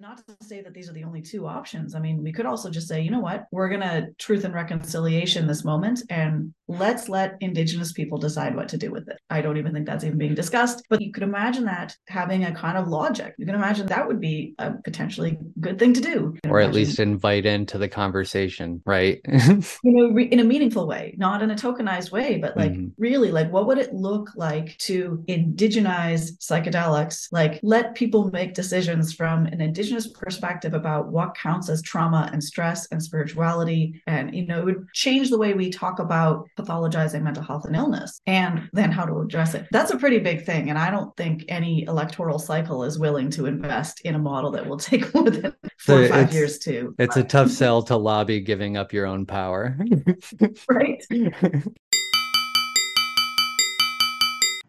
not to say that these are the only two options. I mean, we could also just say, you know what, we're going to truth and reconciliation this moment and let's let Indigenous people decide what to do with it. I don't even think that's even being discussed, but you could imagine that having a kind of logic. You can imagine that would be a potentially good thing to do. Or at least invite into the conversation, right? you know, re- in a meaningful way, not in a tokenized way, but like mm-hmm. really, like what would it look like to indigenize psychedelics? Like let people make decisions from an indigenous perspective about what counts as trauma and stress and spirituality. And, you know, it would change the way we talk about pathologizing mental health and illness and then how to address it. That's a pretty big thing. And I don't think any electoral cycle is willing to invest in a model that will take more than four so or five years to. It's a tough sell to lobby giving up your own power. right.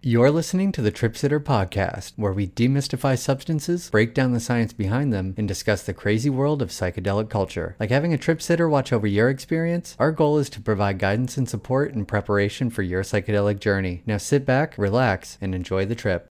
You're listening to the Trip Sitter podcast, where we demystify substances, break down the science behind them, and discuss the crazy world of psychedelic culture. Like having a trip sitter watch over your experience, our goal is to provide guidance and support in preparation for your psychedelic journey. Now sit back, relax, and enjoy the trip.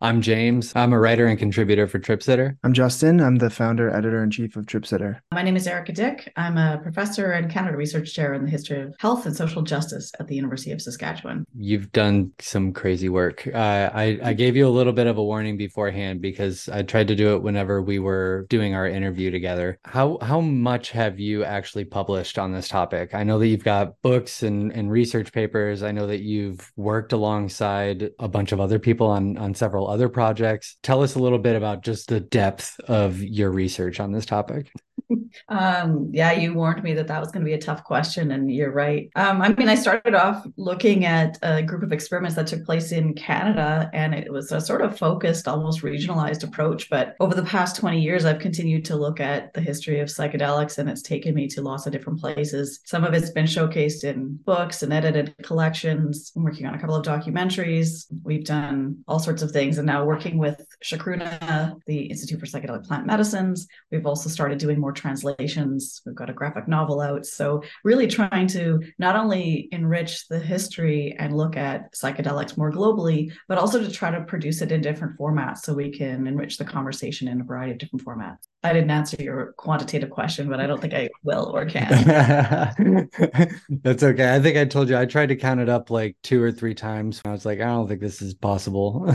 I'm James. I'm a writer and contributor for TripSitter. I'm Justin. I'm the founder, editor in chief of TripSitter. My name is Erika Dyck. I'm a professor and Canada Research Chair in the history of health and social justice at the University of Saskatchewan. You've done some crazy work. Uh, I, I gave you a little bit of a warning beforehand because I tried to do it whenever we were doing our interview together. How how much have you actually published on this topic? I know that you've got books and, and research papers. I know that you've worked alongside a bunch of other people on on several other projects. Tell us a little bit about just the depth of your research on this topic um, yeah, you warned me that that was going to be a tough question, and you're right. Um, I mean, I started off looking at a group of experiments that took place in Canada, and it was a sort of focused, almost regionalized approach. But over the past 20 years, I've continued to look at the history of psychedelics, and it's taken me to lots of different places. Some of it's been showcased in books and edited collections. I'm working on a couple of documentaries. We've done all sorts of things, and now working with Chacruna, the Institute for Psychedelic Plant Medicines. We've also started doing more translations. We've got a graphic novel out. So, really trying to not only enrich the history and look at psychedelics more globally, but also to try to produce it in different formats so we can enrich the conversation in a variety of different formats. I didn't answer your quantitative question, but I don't think I will or can. That's okay. I think I told you I tried to count it up like two or three times. I was like, I don't think this is possible.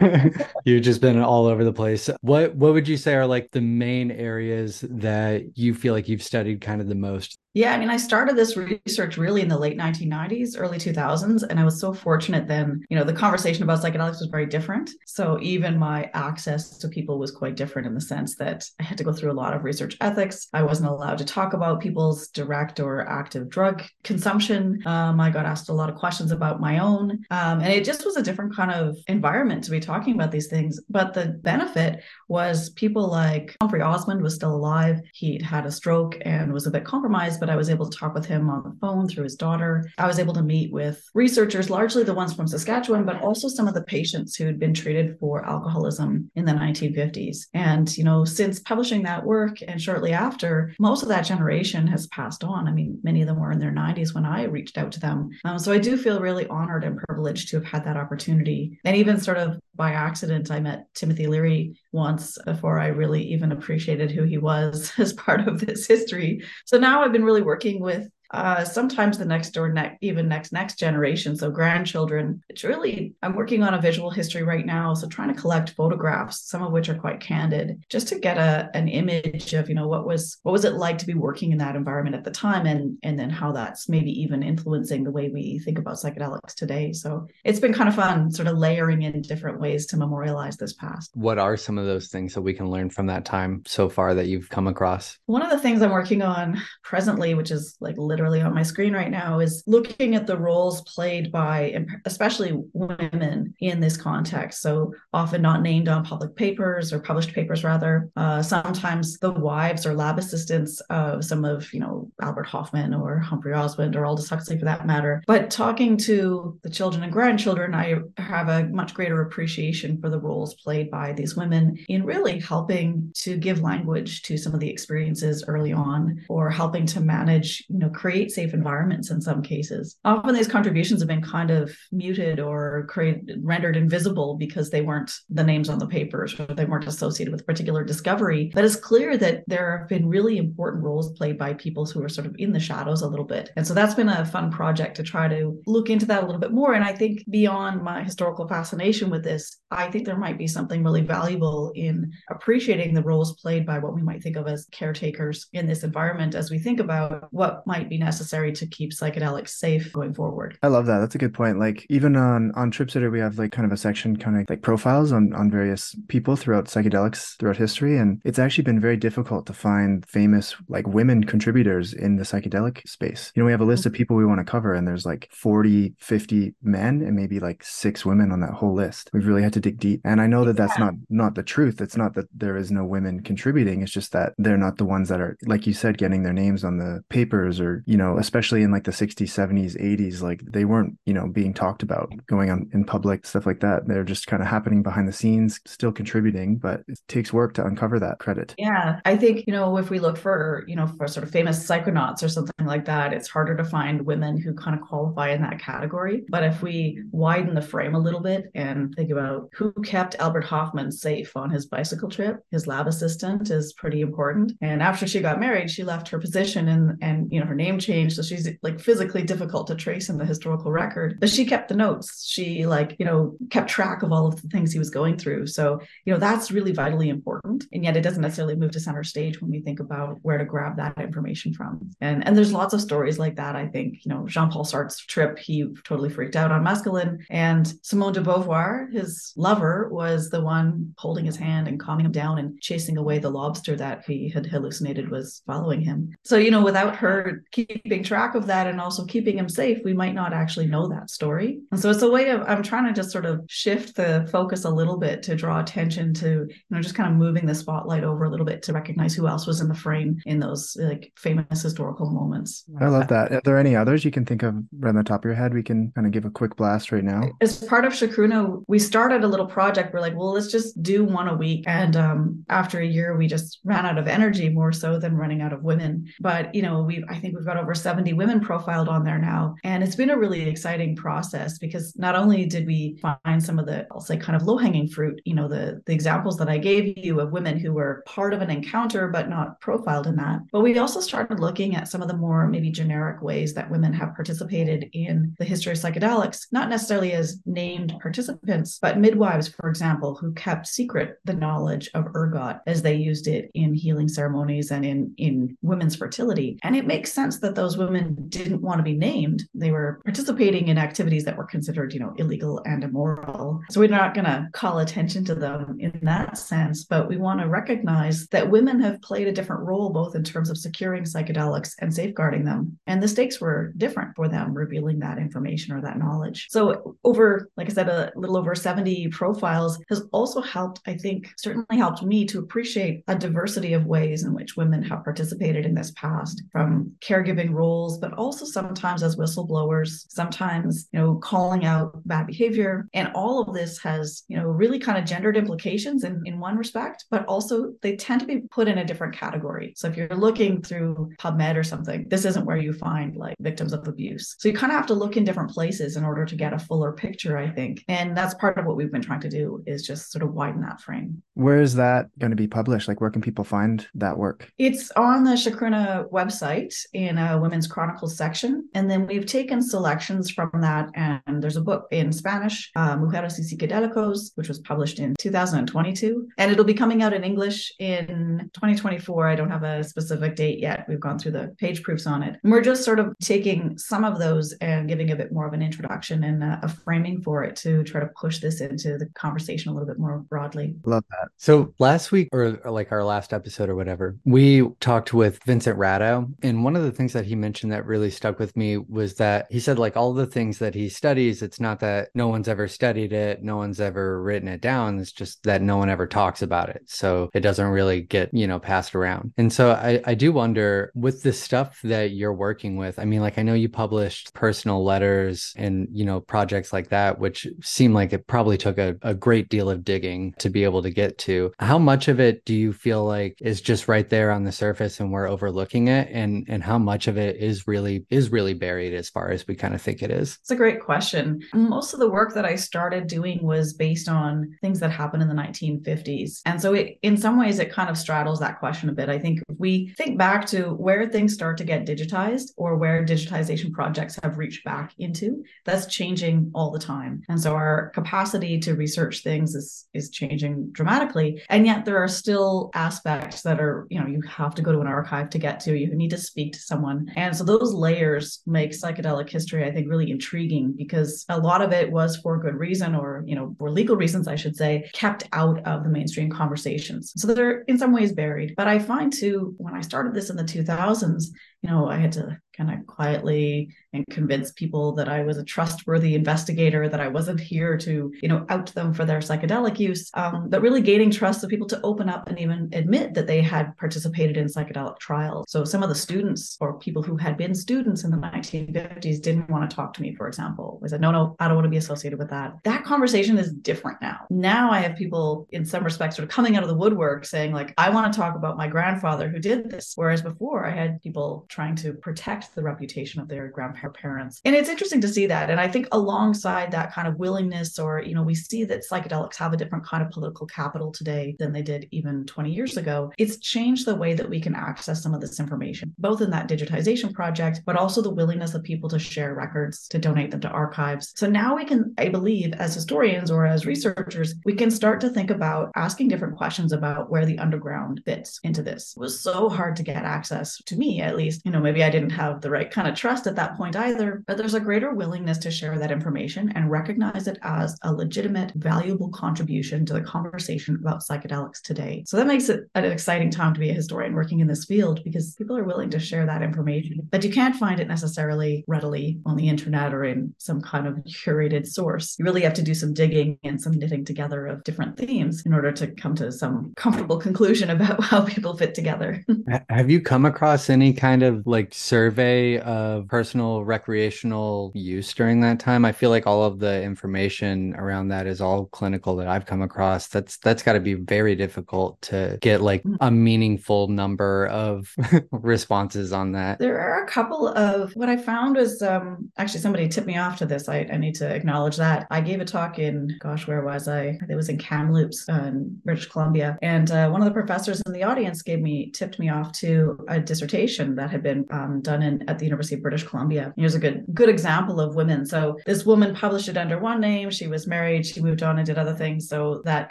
You've just been all over the place. What what would you say are like the main areas that you feel like you've studied kind of the most? Yeah, I mean, I started this research really in the late 1990s, early 2000s, and I was so fortunate then. You know, the conversation about psychedelics was very different. So even my access to people was quite different in the sense that I had to go through a lot of research ethics. I wasn't allowed to talk about people's direct or active drug consumption. Um, I got asked a lot of questions about my own, um, and it just was a different kind of environment to be talking about these things. But the benefit was people like Humphrey Osmond was still alive. He'd had a stroke and was a bit compromised but I was able to talk with him on the phone through his daughter. I was able to meet with researchers, largely the ones from Saskatchewan, but also some of the patients who had been treated for alcoholism in the 1950s. And, you know, since publishing that work and shortly after, most of that generation has passed on. I mean, many of them were in their 90s when I reached out to them. Um, so I do feel really honored and privileged to have had that opportunity. And even sort of by accident, I met Timothy Leary once before I really even appreciated who he was as part of this history. So now I've been really working with uh, sometimes the next door, next, even next next generation so grandchildren it's really i'm working on a visual history right now so trying to collect photographs some of which are quite candid just to get a an image of you know what was what was it like to be working in that environment at the time and and then how that's maybe even influencing the way we think about psychedelics today. So it's been kind of fun sort of layering in different ways to memorialize this past. What are some of those things that we can learn from that time so far that you've come across? One of the things i'm working on presently which is like literally literally on my screen right now is looking at the roles played by especially women in this context. So often not named on public papers or published papers, rather. Uh, sometimes the wives or lab assistants of some of, you know, Albert Hofmann or Humphrey Osmond or Aldous Huxley for that matter. But talking to the children and grandchildren, I have a much greater appreciation for the roles played by these women in really helping to give language to some of the experiences early on or helping to manage, you know, create safe environments in some cases. Often these contributions have been kind of muted or created, rendered invisible because they weren't the names on the papers or they weren't associated with a particular discovery. But it's clear that there have been really important roles played by people who are sort of in the shadows a little bit. And so that's been a fun project to try to look into that a little bit more. And I think beyond my historical fascination with this, I think there might be something really valuable in appreciating the roles played by what we might think of as caretakers in this environment as we think about what might be necessary to keep psychedelics safe going forward. I love that. That's a good point. Like even on on TripSitter, we have like kind of a section kind of like profiles on on various people throughout psychedelics throughout history, and it's actually been very difficult to find famous like women contributors in the psychedelic space. You know, we have a list of people we want to cover, and there's like 40, 50 men and maybe like six women on that whole list. We've really had to dig deep, and I know that that's not not the truth. It's not that there is no women contributing. It's just that they're not the ones that are, like you said, getting their names on the papers or you know, especially in like the 60s, 70s, 80s, like they weren't you know being talked about going on in public stuff like that. They're just kind of happening behind the scenes, still contributing, but it takes work to uncover that credit. Yeah, I think you know if we look for you know for sort of famous psychonauts or something like that, it's harder to find women who kind of qualify in that category. But if we widen the frame a little bit and think about who kept Albert Hofmann safe on his bicycle trip, his lab assistant is pretty important. And after she got married, she left her position and and you know her name changed, so she's like physically difficult to trace in the historical record. But she kept the notes. She like you know kept track of all of the things he was going through. So you know that's really vitally important. And yet it doesn't necessarily move to center stage when we think about where to grab that information from. And and there's lots of stories like that. I think you know Jean Paul Sartre's trip, he totally freaked out on mescaline, and Simone de Beauvoir, his lover, was the one holding his hand and calming him down and chasing away the lobster that he had hallucinated was following him. So you know, without her keeping track of that and also keeping him safe, we might not actually know that story. And so it's a way of I'm trying to just sort of shift the focus a little bit to draw attention to you know just kind of moving the spotlight over a little bit to recognize who else was in the frame in those like famous historical moments. I love that. Are there any others you can think of right on the top of your head? We can kind of give a quick blast right now. As part of Chacruna, we started a little project. We're like, well, let's just do one a week. And um, after a year, we just ran out of energy more so than running out of women. But you know, we I think we've over 70 women profiled on there now, and it's been a really exciting process because not only did we find some of the I'll say kind of low hanging fruit, you know, the the examples that I gave you of women who were part of an encounter but not profiled in that, but we also started looking at some of the more maybe generic ways that women have participated in the history of psychedelics, not necessarily as named participants, but midwives, for example, who kept secret the knowledge of ergot as they used it in healing ceremonies and in, in women's fertility. And it makes sense that those women didn't want to be named. They were participating in activities that were considered, you know, illegal and immoral. So we're not going to call attention to them in that sense, but we want to recognize that women have played a different role both in terms of securing psychedelics and safeguarding them. And the stakes were different for them revealing that information or that knowledge. So over, like I said, a little over 70 profiles has also helped, I think, certainly helped me to appreciate a diversity of ways in which women have participated in this past, from caregiving roles, but also sometimes as whistleblowers, sometimes, you know, calling out bad behavior. And all of this has, you know, really kind of gendered implications in, in one respect, but also they tend to be put in a different category. So if you're looking through PubMed or something, this isn't where you find like victims of abuse. So you kind of have to look in different places in order to get a fuller picture, I think. And that's part of what we've been trying to do is just sort of widen that frame. Where is that going to be published? Like, where can people find that work? It's on the Chacruna website in a Women's Chronicles section. And then we've taken selections from that. And there's a book in Spanish, uh, Mujeres y Psicodelicos, which was published in 2022. And it'll be coming out in English in 2024. I don't have a specific date yet. We've gone through the page proofs on it. And we're just sort of taking some of those and giving a bit more of an introduction and a, a framing for it to try to push this into the conversation a little bit more broadly. Love that. So last week, or, or like our last episode or whatever, we talked with Vincent Ratto. And one of the things that he mentioned that really stuck with me was that he said, like, all the things that he studies, it's not that no one's ever studied it, no one's ever written it down. It's just that no one ever talks about it. So it doesn't really get, you know, passed around. And so I, I do wonder with the stuff that you're working with, I mean, like, I know you published personal letters and, you know, projects like that, which seem like it probably took a, a great deal of digging to be able to get to. How much of it do you feel like is just right there on the surface and we're overlooking it? And, and how much much of it is really is really buried as far as we kind of think it is? It's a great question. Most of the work that I started doing was based on things that happened in the 1950s. And so it, in some ways it kind of straddles that question a bit. I think if we think back to where things start to get digitized or where digitization projects have reached back into, that's changing all the time. And so our capacity to research things is is changing dramatically. And yet there are still aspects that are, you know, you have to go to an archive to get to, you need to speak to someone. And so those layers make psychedelic history, I think, really intriguing because a lot of it was for good reason or, you know, for legal reasons, I should say, kept out of the mainstream conversations. So they're in some ways buried. But I find too, when I started this in the 2000s, you know, I had to kind of quietly and convince people that I was a trustworthy investigator, that I wasn't here to, you know, out them for their psychedelic use, um, but really gaining trust of people to open up and even admit that they had participated in psychedelic trials. So some of the students or people who had been students in the 1950s didn't want to talk to me, for example. I said, no, no, I don't want to be associated with that. That conversation is different now. Now I have people in some respects sort of coming out of the woodwork saying, like, I want to talk about my grandfather who did this. Whereas before I had people trying to protect the reputation of their grandparents. And it's interesting to see that. And I think alongside that kind of willingness, or, you know, we see that psychedelics have a different kind of political capital today than they did even 20 years ago. It's changed the way that we can access some of this information, both in that digitization project, but also the willingness of people to share records, to donate them to archives. So now we can, I believe, as historians or as researchers, we can start to think about asking different questions about where the underground fits into this. It was so hard to get access to me, at least you know, maybe I didn't have the right kind of trust at that point either, but there's a greater willingness to share that information and recognize it as a legitimate, valuable contribution to the conversation about psychedelics today. So that makes it an exciting time to be a historian working in this field because people are willing to share that information, but you can't find it necessarily readily on the internet or in some kind of curated source. You really have to do some digging and some knitting together of different themes in order to come to some comfortable conclusion about how people fit together. Have you come across any kind of like survey of personal recreational use during that time? I feel like all of the information around that is all clinical that I've come across. That's that's got to be very difficult to get like mm. a meaningful number of responses on that. There are a couple of what I found was um, actually somebody tipped me off to this. I, I need to acknowledge that. I gave a talk in gosh, where was I? It was in Kamloops uh, in British Columbia, and uh, one of the professors in the audience gave me tipped me off to a dissertation that had been been um, done in at the University of British Columbia. Here's a good good example of women. So this woman published it under one name. She was married. She moved on and did other things. So that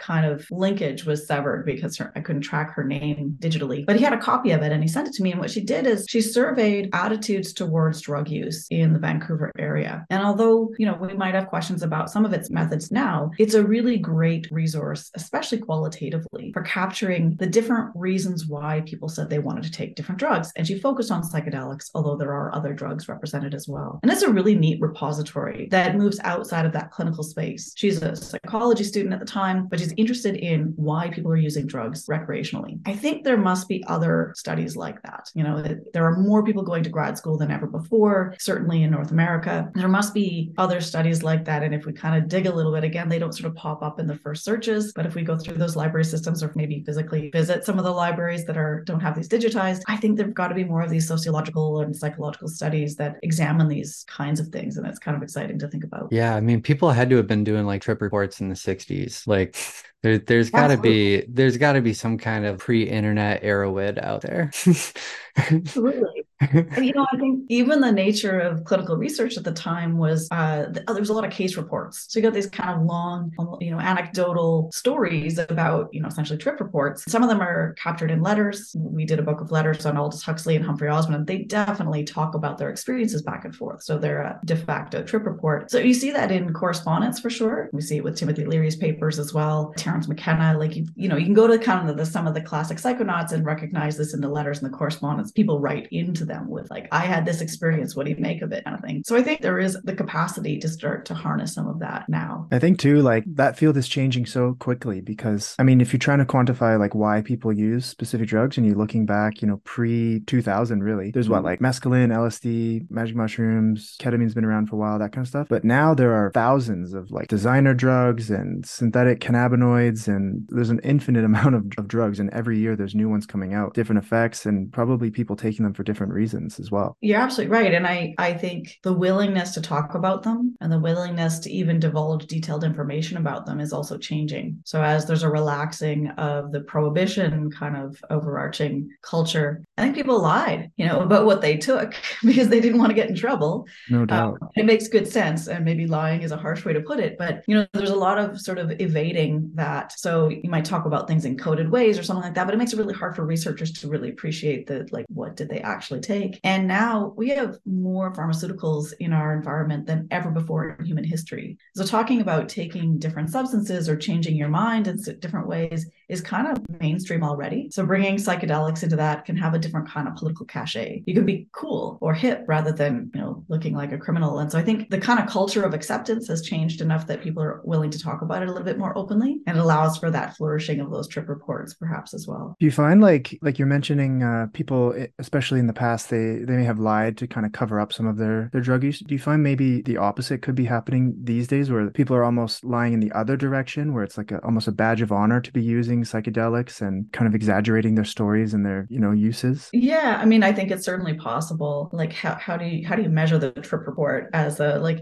kind of linkage was severed because her, I couldn't track her name digitally. But he had a copy of it and he sent it to me. And what she did is she surveyed attitudes towards drug use in the Vancouver area. And although you know we might have questions about some of its methods now, it's a really great resource, especially qualitatively, for capturing the different reasons why people said they wanted to take different drugs. And she focused on psychedelics, although there are other drugs represented as well. And it's a really neat repository that moves outside of that clinical space. She's a psychology student at the time, but she's interested in why people are using drugs recreationally. I think there must be other studies like that. You know, there are more people going to grad school than ever before, certainly in North America. There must be other studies like that. And if we kind of dig a little bit, again, they don't sort of pop up in the first searches, but if we go through those library systems or maybe physically visit some of the libraries that are don't have these digitized, I think there've got to be more of these sociological and psychological studies that examine these kinds of things. And it's kind of exciting to think about. Yeah. I mean, people had to have been doing like trip reports in the 60s. Like, there, there's got to be there's got to be some kind of pre-internet Erowid out there. Absolutely. You know, I think even the nature of clinical research at the time was uh, there was a lot of case reports. So you got these kind of long, you know, anecdotal stories about, you know, essentially trip reports. Some of them are captured in letters. We did a book of letters on Aldous Huxley and Humphrey Osmond. They definitely talk about their experiences back and forth. So they're a de facto trip report. So you see that in correspondence for sure. We see it with Timothy Leary's papers as well. Terence McKenna, like you, you know, you can go to kind of the, some of the classic psychonauts and recognize this in the letters and the correspondence people write into them with like, I had this experience. What do you make of it? Kind of thing. So I think there is the capacity to start to harness some of that now. I think too, like that field is changing so quickly because I mean, if you're trying to quantify like why people use specific drugs and you're looking back, you know, pre 2000, really, there's what mm-hmm. like mescaline, LSD, magic mushrooms, ketamine's been around for a while, that kind of stuff. But now there are thousands of like designer drugs and synthetic cannabinoids, and there's an infinite amount of, of drugs. And every year there's new ones coming out, different effects, and probably people taking them for different reasons as well. You're absolutely right. And I, I think the willingness to talk about them and the willingness to even divulge detailed information about them is also changing. So as there's a relaxing of the prohibition kind of overarching culture, I think people lied, you know, about what they took because they didn't want to get in trouble. No doubt. Um, it makes good sense. And maybe lying is a harsh way to put it, but you know, there's a lot of sort of evading that. So you might talk about things in coded ways or something like that, but it makes it really hard for researchers to really appreciate the like what did they actually take. And now we have more pharmaceuticals in our environment than ever before in human history. So talking about taking different substances or changing your mind in different ways is kind of mainstream already. So bringing psychedelics into that can have a different kind of political cachet. You can be cool or hip rather than, you know, looking like a criminal. And so I think the kind of culture of acceptance has changed enough that people are willing to talk about it a little bit more openly and allows for that flourishing of those trip reports perhaps as well. Do you find like like you're mentioning uh, people especially in the past they they may have lied to kind of cover up some of their their drug use. Do you find maybe the opposite could be happening these days where people are almost lying in the other direction where it's like a, almost a badge of honor to be using using psychedelics and kind of exaggerating their stories and their you know uses? Yeah i mean i think it's certainly possible. Like how, how do you how do you measure the trip report as a like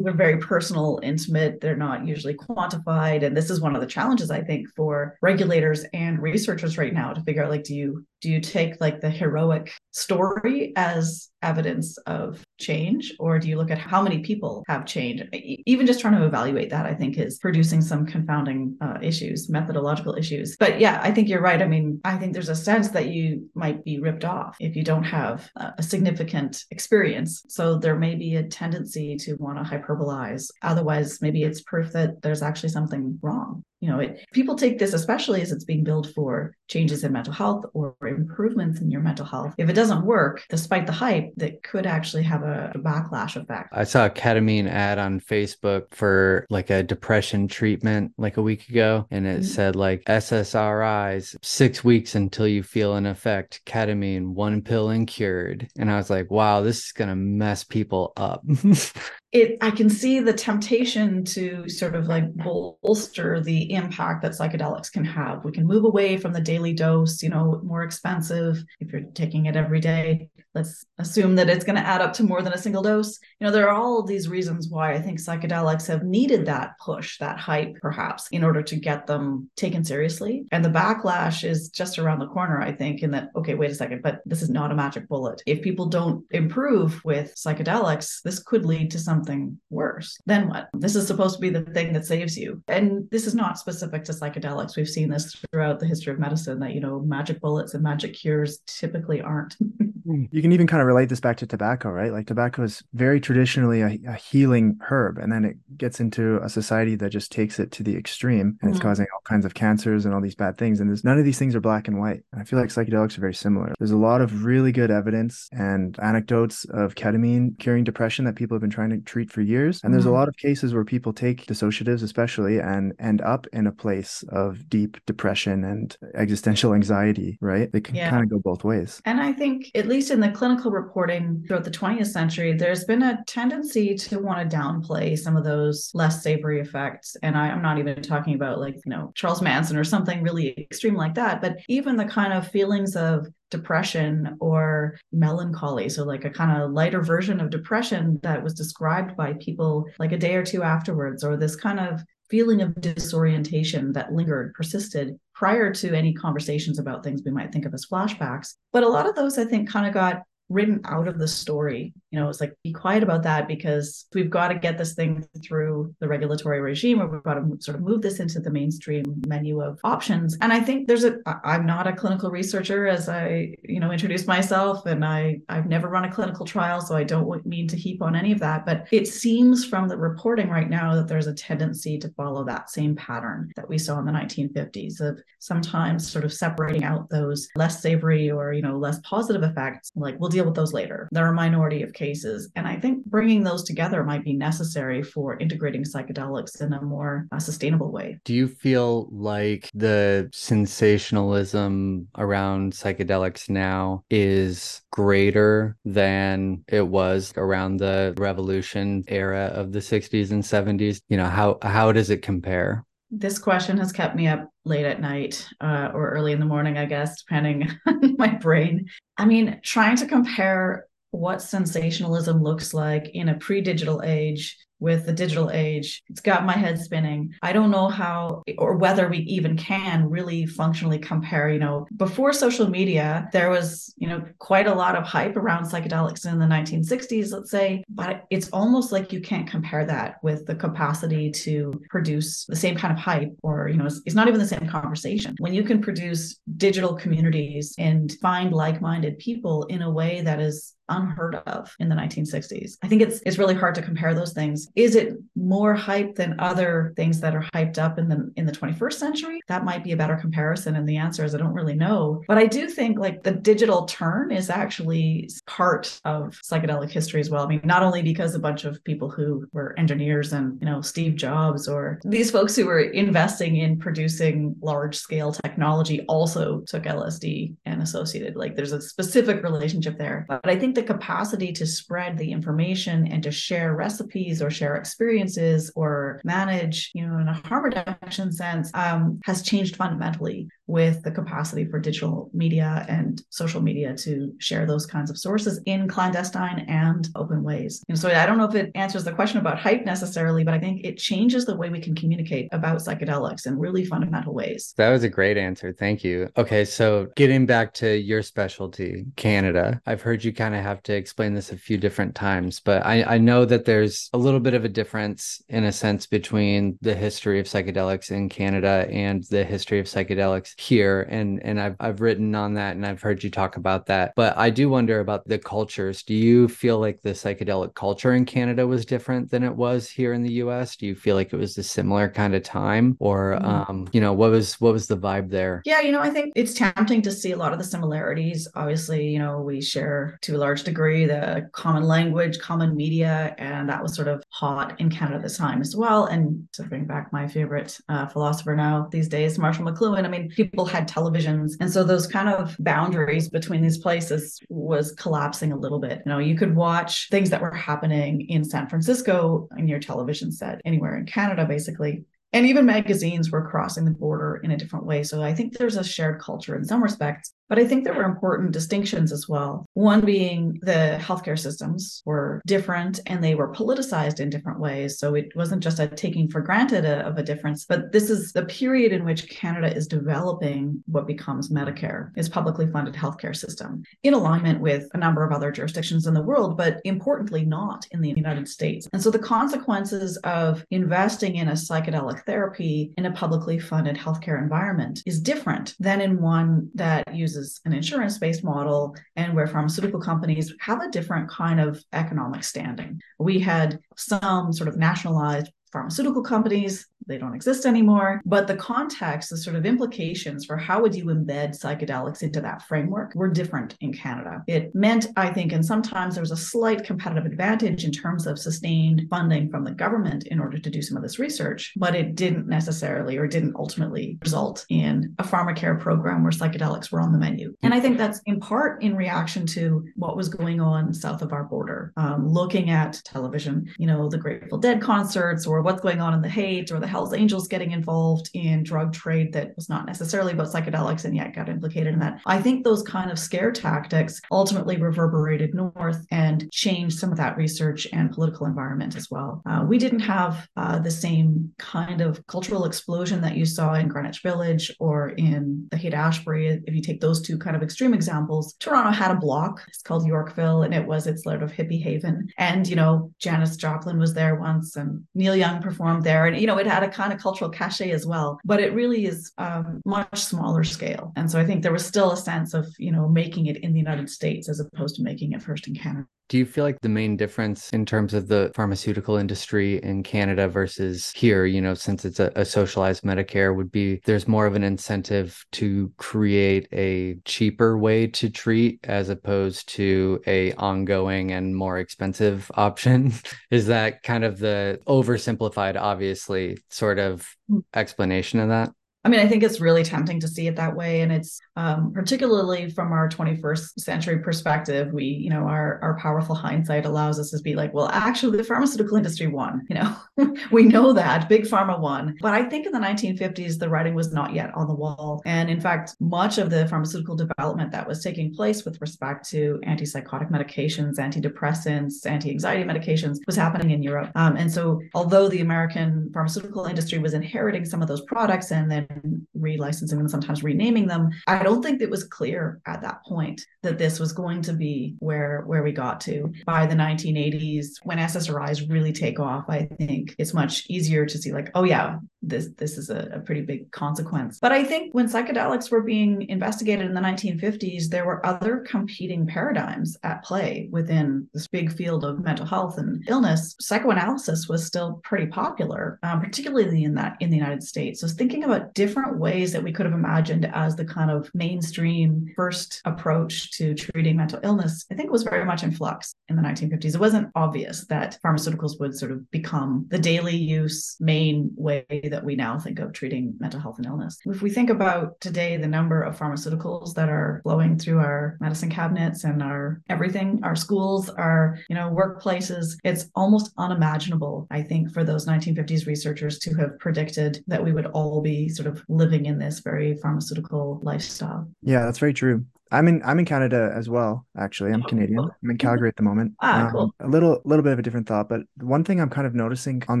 they're very personal intimate they're not usually quantified and this is one of the challenges i think for regulators and researchers right now to figure out like do you do you take like the heroic story as evidence of change? Or do you look at how many people have changed? Even just trying to evaluate that i think is producing some confounding uh, issues methodological issues. But yeah i think you're right. I mean i think there's a sense that you might be ripped off if you don't have a significant experience. So there may be a tendency to want to hyperbolize. Otherwise maybe it's proof that there's actually something wrong you know it, people take this especially as it's being billed for changes in mental health or improvements in your mental health. If it doesn't work despite the hype that could actually have a, a backlash effect. I saw a ketamine ad on facebook for like a depression treatment like a week ago and it mm-hmm. said like ssris six weeks until you feel an effect ketamine one pill and cured. And i was like wow this is gonna mess people up it i can see the temptation to sort of like bolster the impact that psychedelics can have. We can move away from the daily dose you know more expensive. If you're taking it every day let's assume that it's going to add up to more than a single dose. You know there are all these reasons why i think psychedelics have needed that push that hype perhaps in order to get them taken seriously. And the backlash is just around the corner i think in that okay wait a second but this is not a magic bullet. If people don't improve with psychedelics this could lead to some something worse, then what? This is supposed to be the thing that saves you. And this is not specific to psychedelics. We've seen this throughout the history of medicine that, you know, magic bullets and magic cures typically aren't. you can even kind of relate this back to tobacco, right? Like tobacco is very traditionally a, a, healing herb, and then it gets into a society that just takes it to the extreme and mm-hmm. it's causing all kinds of cancers and all these bad things. And there's none of these things are black and white. I feel like psychedelics are very similar. There's a lot of really good evidence and anecdotes of ketamine curing depression that people have been trying to treat for years. And there's mm-hmm. a lot of cases where people take dissociatives, especially, and end up in a place of deep depression and existential anxiety, right? They can yeah. kind of go both ways. And I think, at least in the clinical reporting throughout the 20th century, there's been a tendency to want to downplay some of those less savory effects. And I, I'm not even talking about like, you know, Charles Manson or something really extreme like that, but even the kind of feelings of depression or melancholy. So, like a kind of lighter version of depression that was described by people like a day or two afterwards, or this kind of feeling of disorientation that lingered, persisted prior to any conversations about things we might think of as flashbacks. But a lot of those, I think, kind of got written out of the story. You know, it's like be quiet about that because we've got to get this thing through the regulatory regime, or we've got to sort of move this into the mainstream menu of options. And I think there's a. I'm not a clinical researcher, as I you know introduced myself, and I I've never run a clinical trial, so I don't mean to heap on any of that. But it seems from the reporting right now that there's a tendency to follow that same pattern that we saw in the 1950s of sometimes sort of separating out those less savory or you know less positive effects, like we'll deal with those later. They're a minority of cases. And I think bringing those together might be necessary for integrating psychedelics in a more uh, sustainable way. Do you feel like the sensationalism around psychedelics now is greater than it was around the revolution era of the 60s and 70s? You know, how how does it compare? this question has kept me up late at night uh, or early in the morning, I guess, depending on my brain. I mean, trying to compare what sensationalism looks like in a pre digital age with the digital age. It's got my head spinning. I don't know how or whether we even can really functionally compare. You know, before social media, there was, you know, quite a lot of hype around psychedelics in the 1960s, let's say, but it's almost like you can't compare that with the capacity to produce the same kind of hype or, you know, it's, it's not even the same conversation. When you can produce digital communities and find like minded people in a way that is unheard of in the 1960s. I think it's it's really hard to compare those things. Is it more hype than other things that are hyped up in the in the 21st century? That might be a better comparison and the answer is I don't really know. But I do think like the digital turn is actually part of psychedelic history as well. I mean, not only because a bunch of people who were engineers and, you know, Steve Jobs or these folks who were investing in producing large scale technology also took LSD and associated like there's a specific relationship there. But I think the capacity to spread the information and to share recipes or share experiences or manage, you know, in a harm reduction sense, um, has changed fundamentally with the capacity for digital media and social media to share those kinds of sources in clandestine and open ways. And so I don't know if it answers the question about hype necessarily, but I think it changes the way we can communicate about psychedelics in really fundamental ways. That was a great answer. Thank you. Okay, so getting back to your specialty, Canada, I've heard you kind of have to explain this a few different times, but I, I know that there's a little bit of a difference in a sense between the history of psychedelics in Canada and the history of psychedelics here and and I've I've written on that and I've heard you talk about that. But I do wonder about the cultures. Do you feel like the psychedelic culture in Canada was different than it was here in the US? Do you feel like it was a similar kind of time or mm-hmm. um you know what was what was the vibe there? Yeah, you know, I think it's tempting to see a lot of the similarities. Obviously, you know, we share to a large degree the common language, common media and that was sort of hot in Canada at the time as well and to bring back my favorite uh, philosopher now these days, Marshall McLuhan. I mean, people had televisions. And so those kind of boundaries between these places was collapsing a little bit. You know, you could watch things that were happening in San Francisco in your television set, anywhere in Canada, basically and even magazines were crossing the border in a different way. So I think there's a shared culture in some respects. But I think there were important distinctions as well. One being the healthcare systems were different and they were politicized in different ways. So it wasn't just a taking for granted a, of a difference, but this is the period in which Canada is developing what becomes Medicare, its publicly funded healthcare system, in alignment with a number of other jurisdictions in the world, but importantly, not in the United States. And so the consequences of investing in a psychedelic therapy in a publicly funded healthcare environment is different than in one that uses uses an insurance based model and where pharmaceutical companies have a different kind of economic standing. We had some sort of nationalized pharmaceutical companies they don't exist anymore. But the context the sort of implications for how would you embed psychedelics into that framework were different in canada. It meant i think and sometimes there was a slight competitive advantage in terms of sustained funding from the government in order to do some of this research but it didn't necessarily or didn't ultimately result in a pharmacare program where psychedelics were on the menu. And i think that's in part in reaction to what was going on south of our border. Um, looking at television you know the grateful dead concerts or what's going on in the Haight or the Hells Angels getting involved in drug trade that was not necessarily about psychedelics and yet got implicated in that. I think those kind of scare tactics ultimately reverberated north and changed some of that research and political environment as well. Uh, we didn't have uh, the same kind of cultural explosion that you saw in Greenwich Village or in the Haight Ashbury. If you take those two kind of extreme examples, Toronto had a block. It's called Yorkville, and it was its sort of hippie haven. And you know, Janis Joplin was there once, and Neil Young performed there, and you know, it had a kind of cultural cachet as well, but it really is um, much smaller scale. And so I think there was still a sense of, you know, making it in the United States as opposed to making it first in Canada. Do you feel like the main difference in terms of the pharmaceutical industry in Canada versus here, you know, since it's a, a, socialized Medicare, would be there's more of an incentive to create a cheaper way to treat as opposed to a ongoing and more expensive option? Is that kind of the oversimplified, obviously, sort of hmm. explanation of that? I mean, I think it's really tempting to see it that way. And it's um, particularly from our 21st century perspective, we, you know, our, our powerful hindsight allows us to be like, well, actually, the pharmaceutical industry won. You know, we know that big pharma won. But I think in the 1950s, the writing was not yet on the wall. And in fact, much of the pharmaceutical development that was taking place with respect to antipsychotic medications, antidepressants, anti anxiety medications was happening in Europe. Um, and so, although the American pharmaceutical industry was inheriting some of those products and then relicensing them, sometimes renaming them, I don't think it was clear at that point that this was going to be where where we got to by the 1980s when SSRIs really take off. I think it's much easier to see like, oh yeah, this this is a, a pretty big consequence. But I think when psychedelics were being investigated in the 1950s, there were other competing paradigms at play within this big field of mental health and illness. Psychoanalysis was still pretty popular, um, particularly in that in the United States. So thinking about different ways that we could have imagined as the kind of mainstream first approach to treating mental illness, I think was very much in flux in the 1950s. It wasn't obvious that pharmaceuticals would sort of become the daily use main way that we now think of treating mental health and illness. If we think about today, the number of pharmaceuticals that are flowing through our medicine cabinets and our everything, our schools, our, you know, workplaces, it's almost unimaginable, I think, for those 1950s researchers to have predicted that we would all be sort of living in this very pharmaceutical lifestyle. Yeah, that's very true. I'm in I'm in Canada as well. Actually, I'm Canadian. I'm in Calgary at the moment. Ah, cool. Um, a little little bit of a different thought, but one thing I'm kind of noticing on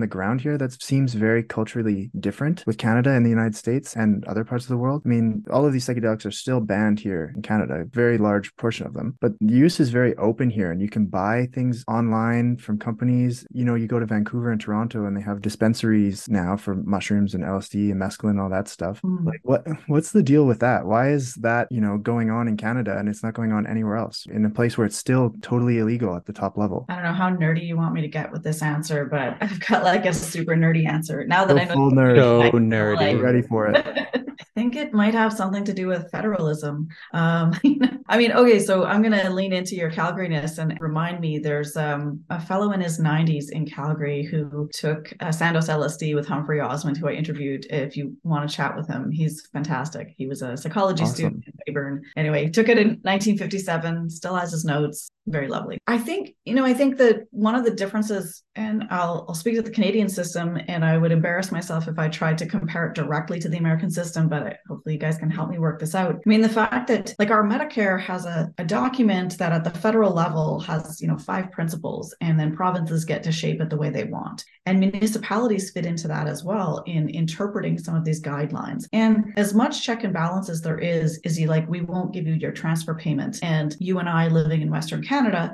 the ground here that seems very culturally different with Canada and the United States and other parts of the world. I mean, all of these psychedelics are still banned here in Canada, a very large portion of them. But the use is very open here, and you can buy things online from companies. You know, you go to Vancouver and Toronto, and they have dispensaries now for mushrooms and LSD and mescaline, and all that stuff. Mm. Like, what what's the deal with that? Why is that you know going on in Canada and it's not going on anywhere else in a place where it's still totally illegal at the top level. I don't know how nerdy you want me to get with this answer, but I've got like a super nerdy answer. Now that Go I know full nerd. So I feel nerdy. like- Ready for it. I think it might have something to do with federalism. Um, I mean, okay, so I'm going to lean into your Calgaryness and remind me there's um, a fellow in his 90s in Calgary who took uh, Sandoz LSD with Humphrey Osmond, who I interviewed. If you want to chat with him, he's fantastic. He was a psychology Awesome. student Anyway, took it in 1957, still has his notes. Very lovely. I think, you know, I think that one of the differences, and I'll, I'll speak to the Canadian system, and I would embarrass myself if I tried to compare it directly to the American system, but hopefully you guys can help me work this out. I mean, the fact that like our Medicare has a, a document that at the federal level has, you know, five principles, and then provinces get to shape it the way they want. And municipalities fit into that as well in interpreting some of these guidelines. And as much check and balance as there is, is you like, we won't give you your transfer payment. And you and I living in Western Canada,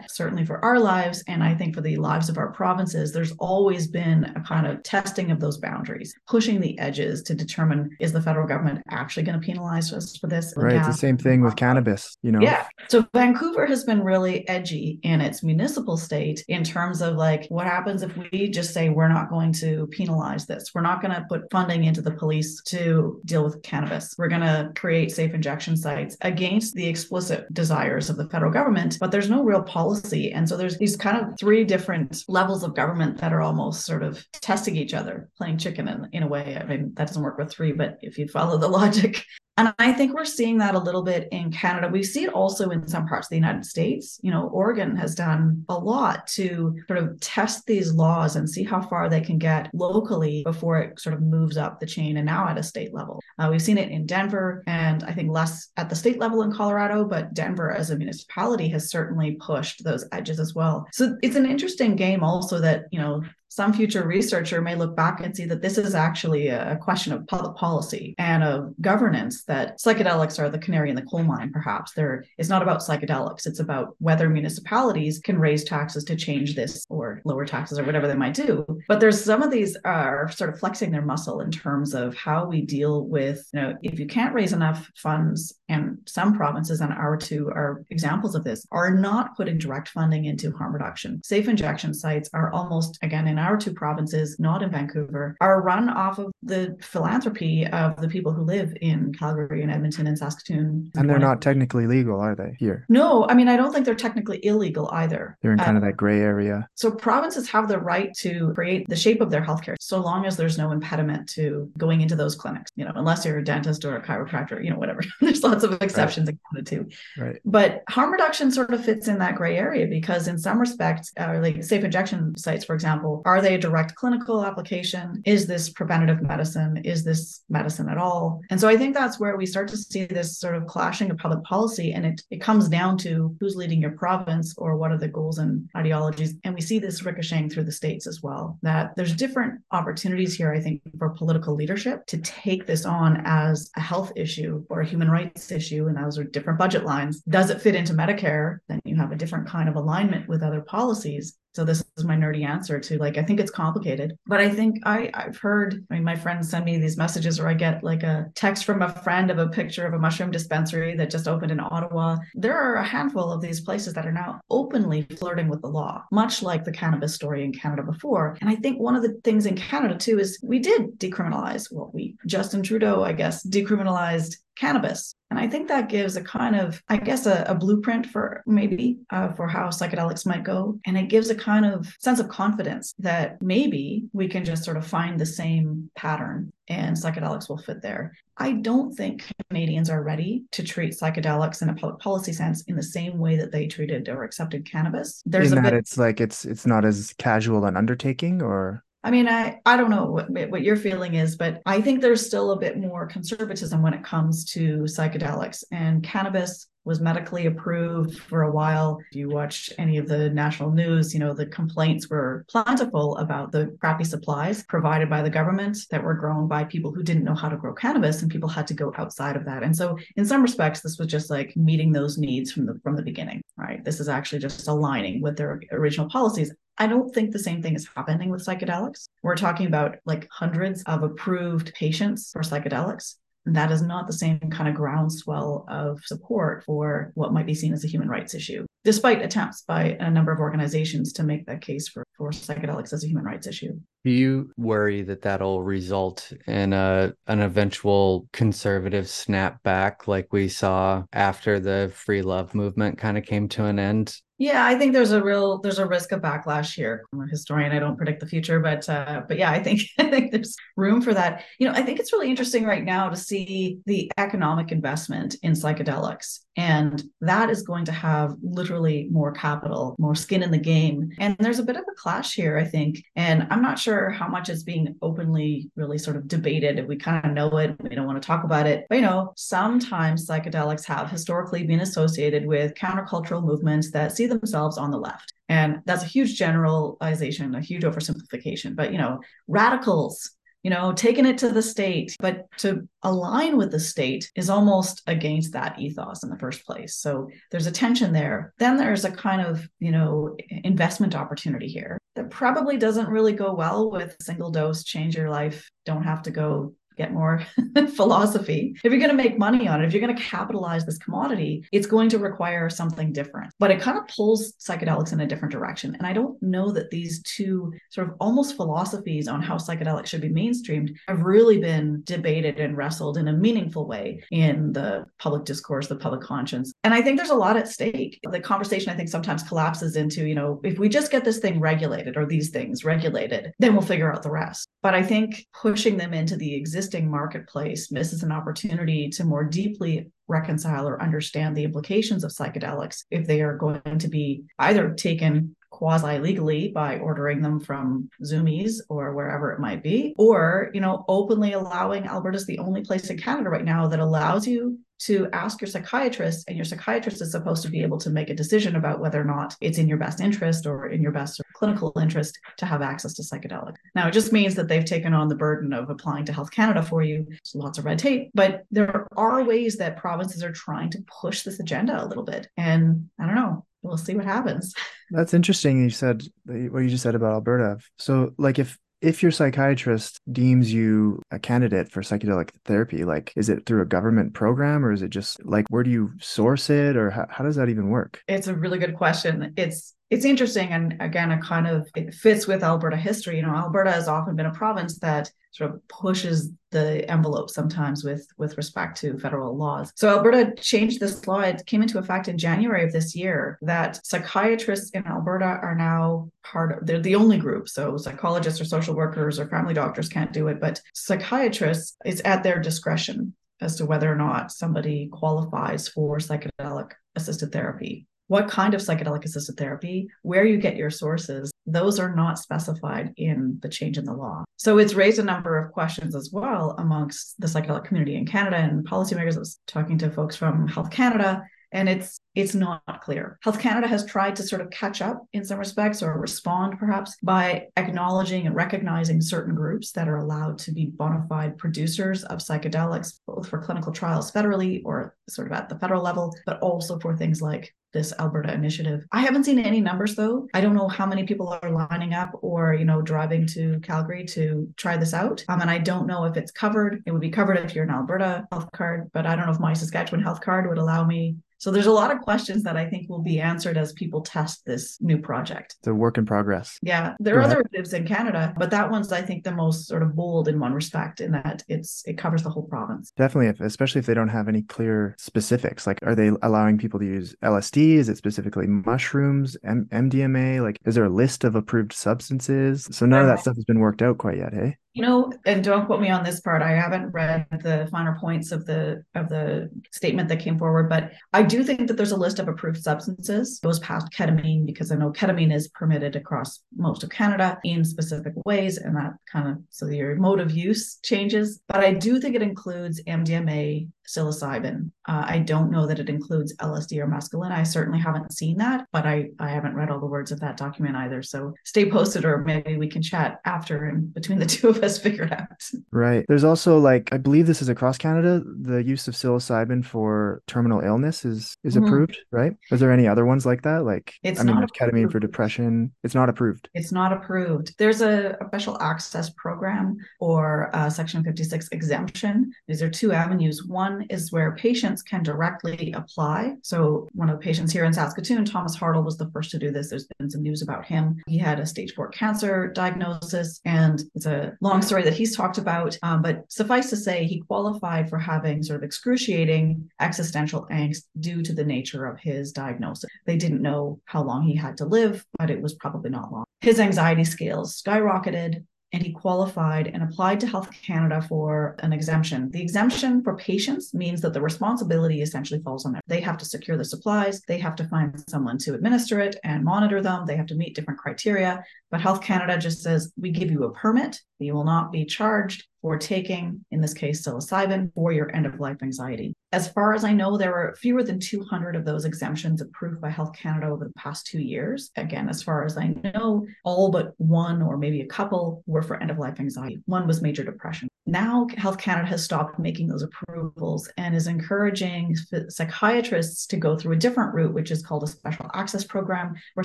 certainly for our lives, and I think for the lives of our provinces, there's always been a kind of testing of those boundaries, pushing the edges to determine is the federal government actually going to penalize us for this? Right. It's the same thing with cannabis, you know. Yeah. So Vancouver has been really edgy in its municipal state in terms of like what happens if we just say we're not going to penalize this. We're not going to put funding into the police to deal with cannabis. We're going to create safe injection sites against the explicit desires of the federal government, but there's no real policy. And so there's these kind of three different levels of government that are almost sort of testing each other, playing chicken in, in a way. I mean, that doesn't work with three, but if you follow the logic, and I think we're seeing that a little bit in Canada. We see it also in some parts of the United States. You know, Oregon has done a lot to sort of test these laws and see how far they can get locally before it sort of moves up the chain and now at a state level. Uh, we've seen it in Denver and I think less at the state level in Colorado, but Denver as a municipality has certainly pushed those edges as well. So it's an interesting game also that, you know, some future researcher may look back and see that this is actually a question of public policy and of governance that psychedelics are the canary in the coal mine perhaps. There it's not about psychedelics. It's about whether municipalities can raise taxes to change this or lower taxes or whatever they might do. But there's some of these are sort of flexing their muscle in terms of how we deal with you know if you can't raise enough funds and some provinces and our two are examples of this are not putting direct funding into harm reduction. Safe injection sites are almost again in in our two provinces, not in Vancouver, are run off of the philanthropy of the people who live in Calgary and Edmonton and Saskatoon. And they're not technically legal, are they? Here? No, I mean I don't think they're technically illegal either. They're in kind um, of that gray area. So provinces have the right to create the shape of their healthcare, so long as there's no impediment to going into those clinics. You know, unless you're a dentist or a chiropractor, you know, whatever. there's lots of exceptions right. Canada too. Right. But harm reduction sort of fits in that gray area because in some respects, uh, like safe injection sites, for example, are they a direct clinical application? Is this preventative medicine? Is this medicine at all? And so I think that's where we start to see this sort of clashing of public policy, and it it comes down to who's leading your province or what are the goals and ideologies. And we see this ricocheting through the states as well. That there's different opportunities here, I think, for political leadership to take this on as a health issue or a human rights issue, and those are different budget lines. Does it fit into Medicare? Then you have a different kind of alignment with other policies. So this is my nerdy answer to like I think it's complicated, but I think I I've heard. I mean, my friends send me these messages, or I get like a text from a friend of a picture of a mushroom dispensary that just opened in Ottawa. There are a handful of these places that are now openly flirting with the law, much like the cannabis story in Canada before. And I think one of the things in Canada too is we did decriminalize. Well, we Justin Trudeau, I guess, decriminalized cannabis. And I think that gives a kind of, I guess, a, a blueprint for maybe uh, for how psychedelics might go. And it gives a kind of sense of confidence that maybe we can just sort of find the same pattern and psychedelics will fit there. I don't think Canadians are ready to treat psychedelics in a public policy sense in the same way that they treated or accepted cannabis. There's in a that bit... it's like it's it's not as casual an undertaking or I mean, I, I don't know what, what your feeling is, but I think there's still a bit more conservatism when it comes to psychedelics and cannabis was medically approved for a while. If you watch any of the national news, you know, the complaints were plentiful about the crappy supplies provided by the government that were grown by people who didn't know how to grow cannabis and people had to go outside of that. And so in some respects, this was just like meeting those needs from the from the beginning, right? This is actually just aligning with their original policies. I don't think the same thing is happening with psychedelics. We're talking about like hundreds of approved patients for psychedelics And that is not the same kind of groundswell of support for what might be seen as a human rights issue, despite attempts by a number of organizations to make that case for, for psychedelics as a human rights issue. Do you worry that that'll result in a an eventual conservative snapback like we saw after the free love movement kind of came to an end? Yeah, I think there's a real there's a risk of backlash here. I'm a historian. I don't predict the future, but uh, but yeah, I think I think there's room for that. You know, I think it's really interesting right now to see the economic investment in psychedelics, and that is going to have literally more capital, more skin in the game. And there's a bit of a clash here, I think. And I'm not sure how much is being openly really sort of debated. We kind of know it. We don't want to talk about it. But you know, sometimes psychedelics have historically been associated with countercultural movements that see themselves on the left. And that's a huge generalization, a huge oversimplification. But, you know, radicals, you know, taking it to the state, but to align with the state is almost against that ethos in the first place. So there's a tension there. Then there's a kind of, you know, investment opportunity here that probably doesn't really go well with single dose, change your life, don't have to go get more philosophy. If you're going to make money on it, if you're going to capitalize this commodity, it's going to require something different. But it kind of pulls psychedelics in a different direction. And I don't know that these two sort of almost philosophies on how psychedelics should be mainstreamed have really been debated and wrestled in a meaningful way in the public discourse, the public conscience. And I think there's a lot at stake. The conversation, I think, sometimes collapses into, you know, if we just get this thing regulated or these things regulated, then we'll figure out the rest. But I think pushing them into the existing existing marketplace misses an opportunity to more deeply reconcile or understand the implications of psychedelics if they are going to be either taken quasi legally by ordering them from Zoomies or wherever it might be, or, you know, openly allowing Alberta's the only place in Canada right now that allows you to ask your psychiatrist, and your psychiatrist is supposed to be able to make a decision about whether or not it's in your best interest or in your best clinical interest to have access to psychedelic. Now, it just means that they've taken on the burden of applying to Health Canada for you. Lots of red tape, but there are ways that provinces are trying to push this agenda a little bit. And I don't know, we'll see what happens. That's interesting. You said what you just said about Alberta. So, like, if if your psychiatrist deems you a candidate for psychedelic therapy, like, is it through a government program or is it just like, where do you source it or how, how does that even work? It's a really good question. It's it's interesting. And again, it kind of it fits with Alberta history. You know, Alberta has often been a province that sort of pushes the envelope sometimes with with respect to federal laws. So Alberta changed this law. It came into effect in January of this year that psychiatrists in Alberta are now part of they're the only group. So psychologists or social workers or family doctors can't do it, but psychiatrists it's at their discretion as to whether or not somebody qualifies for psychedelic assisted therapy what kind of psychedelic assisted therapy, where you get your sources, those are not specified in the change in the law. So it's raised a number of questions as well amongst the psychedelic community in Canada and policymakers. I was talking to folks from Health Canada and it's it's not clear. Health Canada has tried to sort of catch up in some respects or respond perhaps by acknowledging and recognizing certain groups that are allowed to be bona fide producers of psychedelics, both for clinical trials federally or sort of at the federal level, but also for things like this Alberta initiative. I haven't seen any numbers though. I don't know how many people are lining up or, you know, driving to Calgary to try this out. Um, and I don't know if it's covered. It would be covered if you're an Alberta health card, but I don't know if my Saskatchewan health card would allow me so there's a lot of questions that I think will be answered as people test this new project. It's a work in progress. Yeah, there Go are ahead. other initiatives in Canada, but that one's I think the most sort of bold in one respect in that it's it covers the whole province. Definitely, if, especially if they don't have any clear specifics. Like, are they allowing people to use LSD? Is it specifically mushrooms, M- MDMA? Like, is there a list of approved substances? So none of that stuff has been worked out quite yet, hey? You know, and don't quote me on this part. I haven't read the finer points of the of the statement that came forward, but I do think that there's a list of approved substances. It goes past ketamine because I know ketamine is permitted across most of Canada in specific ways, and that kind of so your mode of use changes. But I do think it includes MDMA, psilocybin. Uh, I don't know that it includes LSD or mescaline. I certainly haven't seen that, but I, I haven't read all the words of that document either. So stay posted, or maybe we can chat after and between the two of us figure it out. Right. There's also like I believe this is across Canada. The use of psilocybin for terminal illness is is mm-hmm. approved, right? Is there any other ones like that? Like it's I mean, ketamine for depression. It's not approved. It's not approved. There's a, a special access program or Section 56 exemption. These are two avenues. One is where patients can directly apply. So, one of the patients here in Saskatoon, Thomas Hartle, was the first to do this. There's been some news about him. He had a stage four cancer diagnosis, and it's a long story that he's talked about. Um, but suffice to say, he qualified for having sort of excruciating existential angst due to the nature of his diagnosis. They didn't know how long he had to live, but it was probably not long. His anxiety scales skyrocketed and he qualified and applied to Health Canada for an exemption. The exemption for patients means that the responsibility essentially falls on them. They have to secure the supplies, they have to find someone to administer it and monitor them, they have to meet different criteria. But Health Canada just says we give you a permit, you will not be charged for taking, in this case, psilocybin for your end of life anxiety. As far as I know, there were fewer than 200 of those exemptions approved by Health Canada over the past two years. Again, as far as I know, all but one or maybe a couple were for end of life anxiety. One was major depression. Now, Health Canada has stopped making those approvals and is encouraging psychiatrists to go through a different route, which is called a special access program, where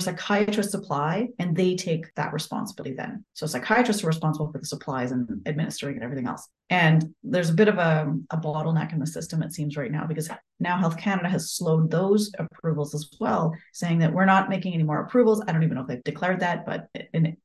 psychiatrists apply and they take that responsibility then. So, psychiatrists are responsible for the supplies and administering and everything else. And there's a bit of a, a bottleneck in the system, it seems, right now, because now Health Canada has slowed those approvals as well, saying that we're not making any more approvals. I don't even know if they've declared that, but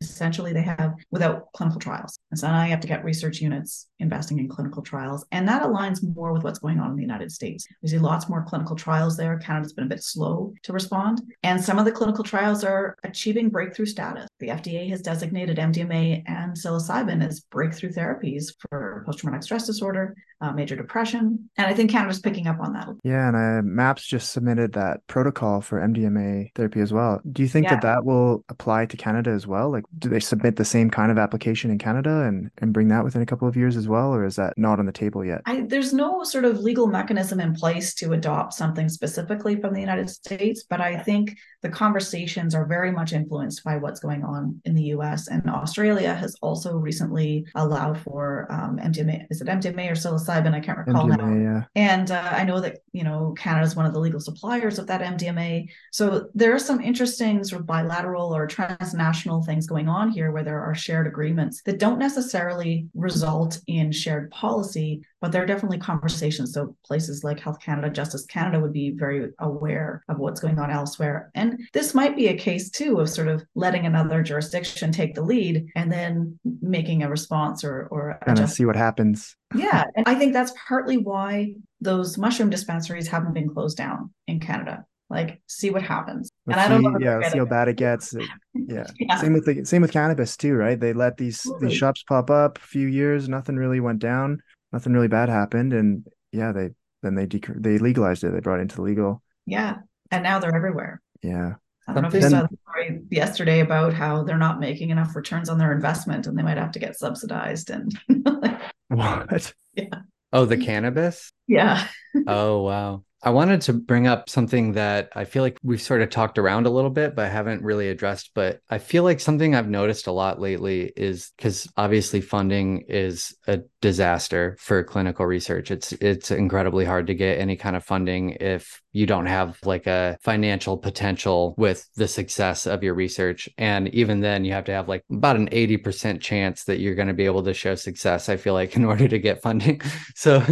essentially they have without clinical trials. And so now you have to get research units investing in clinical trials. And that aligns more with what's going on in the United States. We see lots more clinical trials there. Canada's been a bit slow to respond. And some of the clinical trials are achieving breakthrough status. The FDA has designated MDMA and psilocybin as breakthrough therapies for post traumatic stress disorder, uh, major depression. And I think Canada's picking up on that. Yeah. And uh, MAPS just submitted that protocol for MDMA therapy as well. Do you think yeah. that that will apply to Canada as well? Like, do they submit the same kind of application in Canada and, and bring that within a couple of years as well? Or is that not on the table yet? I, there's no sort of legal mechanism in place to adopt something specifically from the United States. But I think the conversations are very much influenced by what's going on in the US. And Australia has also recently allowed for um, MDMA, is it MDMA or psilocybin? I can't recall MDMA, now. Yeah. And uh, I know that, you know, Canada is one of the legal suppliers of that MDMA. So there are some interesting sort of bilateral or transnational things going on here where there are shared agreements that don't necessarily result in shared policy, but there are definitely conversations. So places like Health Canada, Justice Canada would be very aware of what's going on elsewhere. And this might be a case too of sort of letting another jurisdiction take the lead and then making a response or or kind of see what happens. Yeah. And I think that's partly why those mushroom dispensaries haven't been closed down in Canada like see what happens and i don't see, yeah see how bad it gets yeah. yeah. same with the same with cannabis too right they let these these shops pop up a few years nothing really went down nothing really bad happened and yeah they then they dec- they legalized it they brought it into legal yeah and now they're everywhere yeah I don't know if you saw the story yesterday about how they're not making enough returns on their investment and they might have to get subsidized and what? Yeah. Oh, the cannabis? Yeah. oh, wow. I wanted to bring up something that I feel like we've sort of talked around a little bit, but haven't really addressed. But I feel like something I've noticed a lot lately is because obviously funding is a disaster for clinical research. It's it's incredibly hard to get any kind of funding if you don't have like a financial potential with the success of your research. And even then, you have to have like about an 80% chance that you're going to be able to show success, I feel like, in order to get funding. So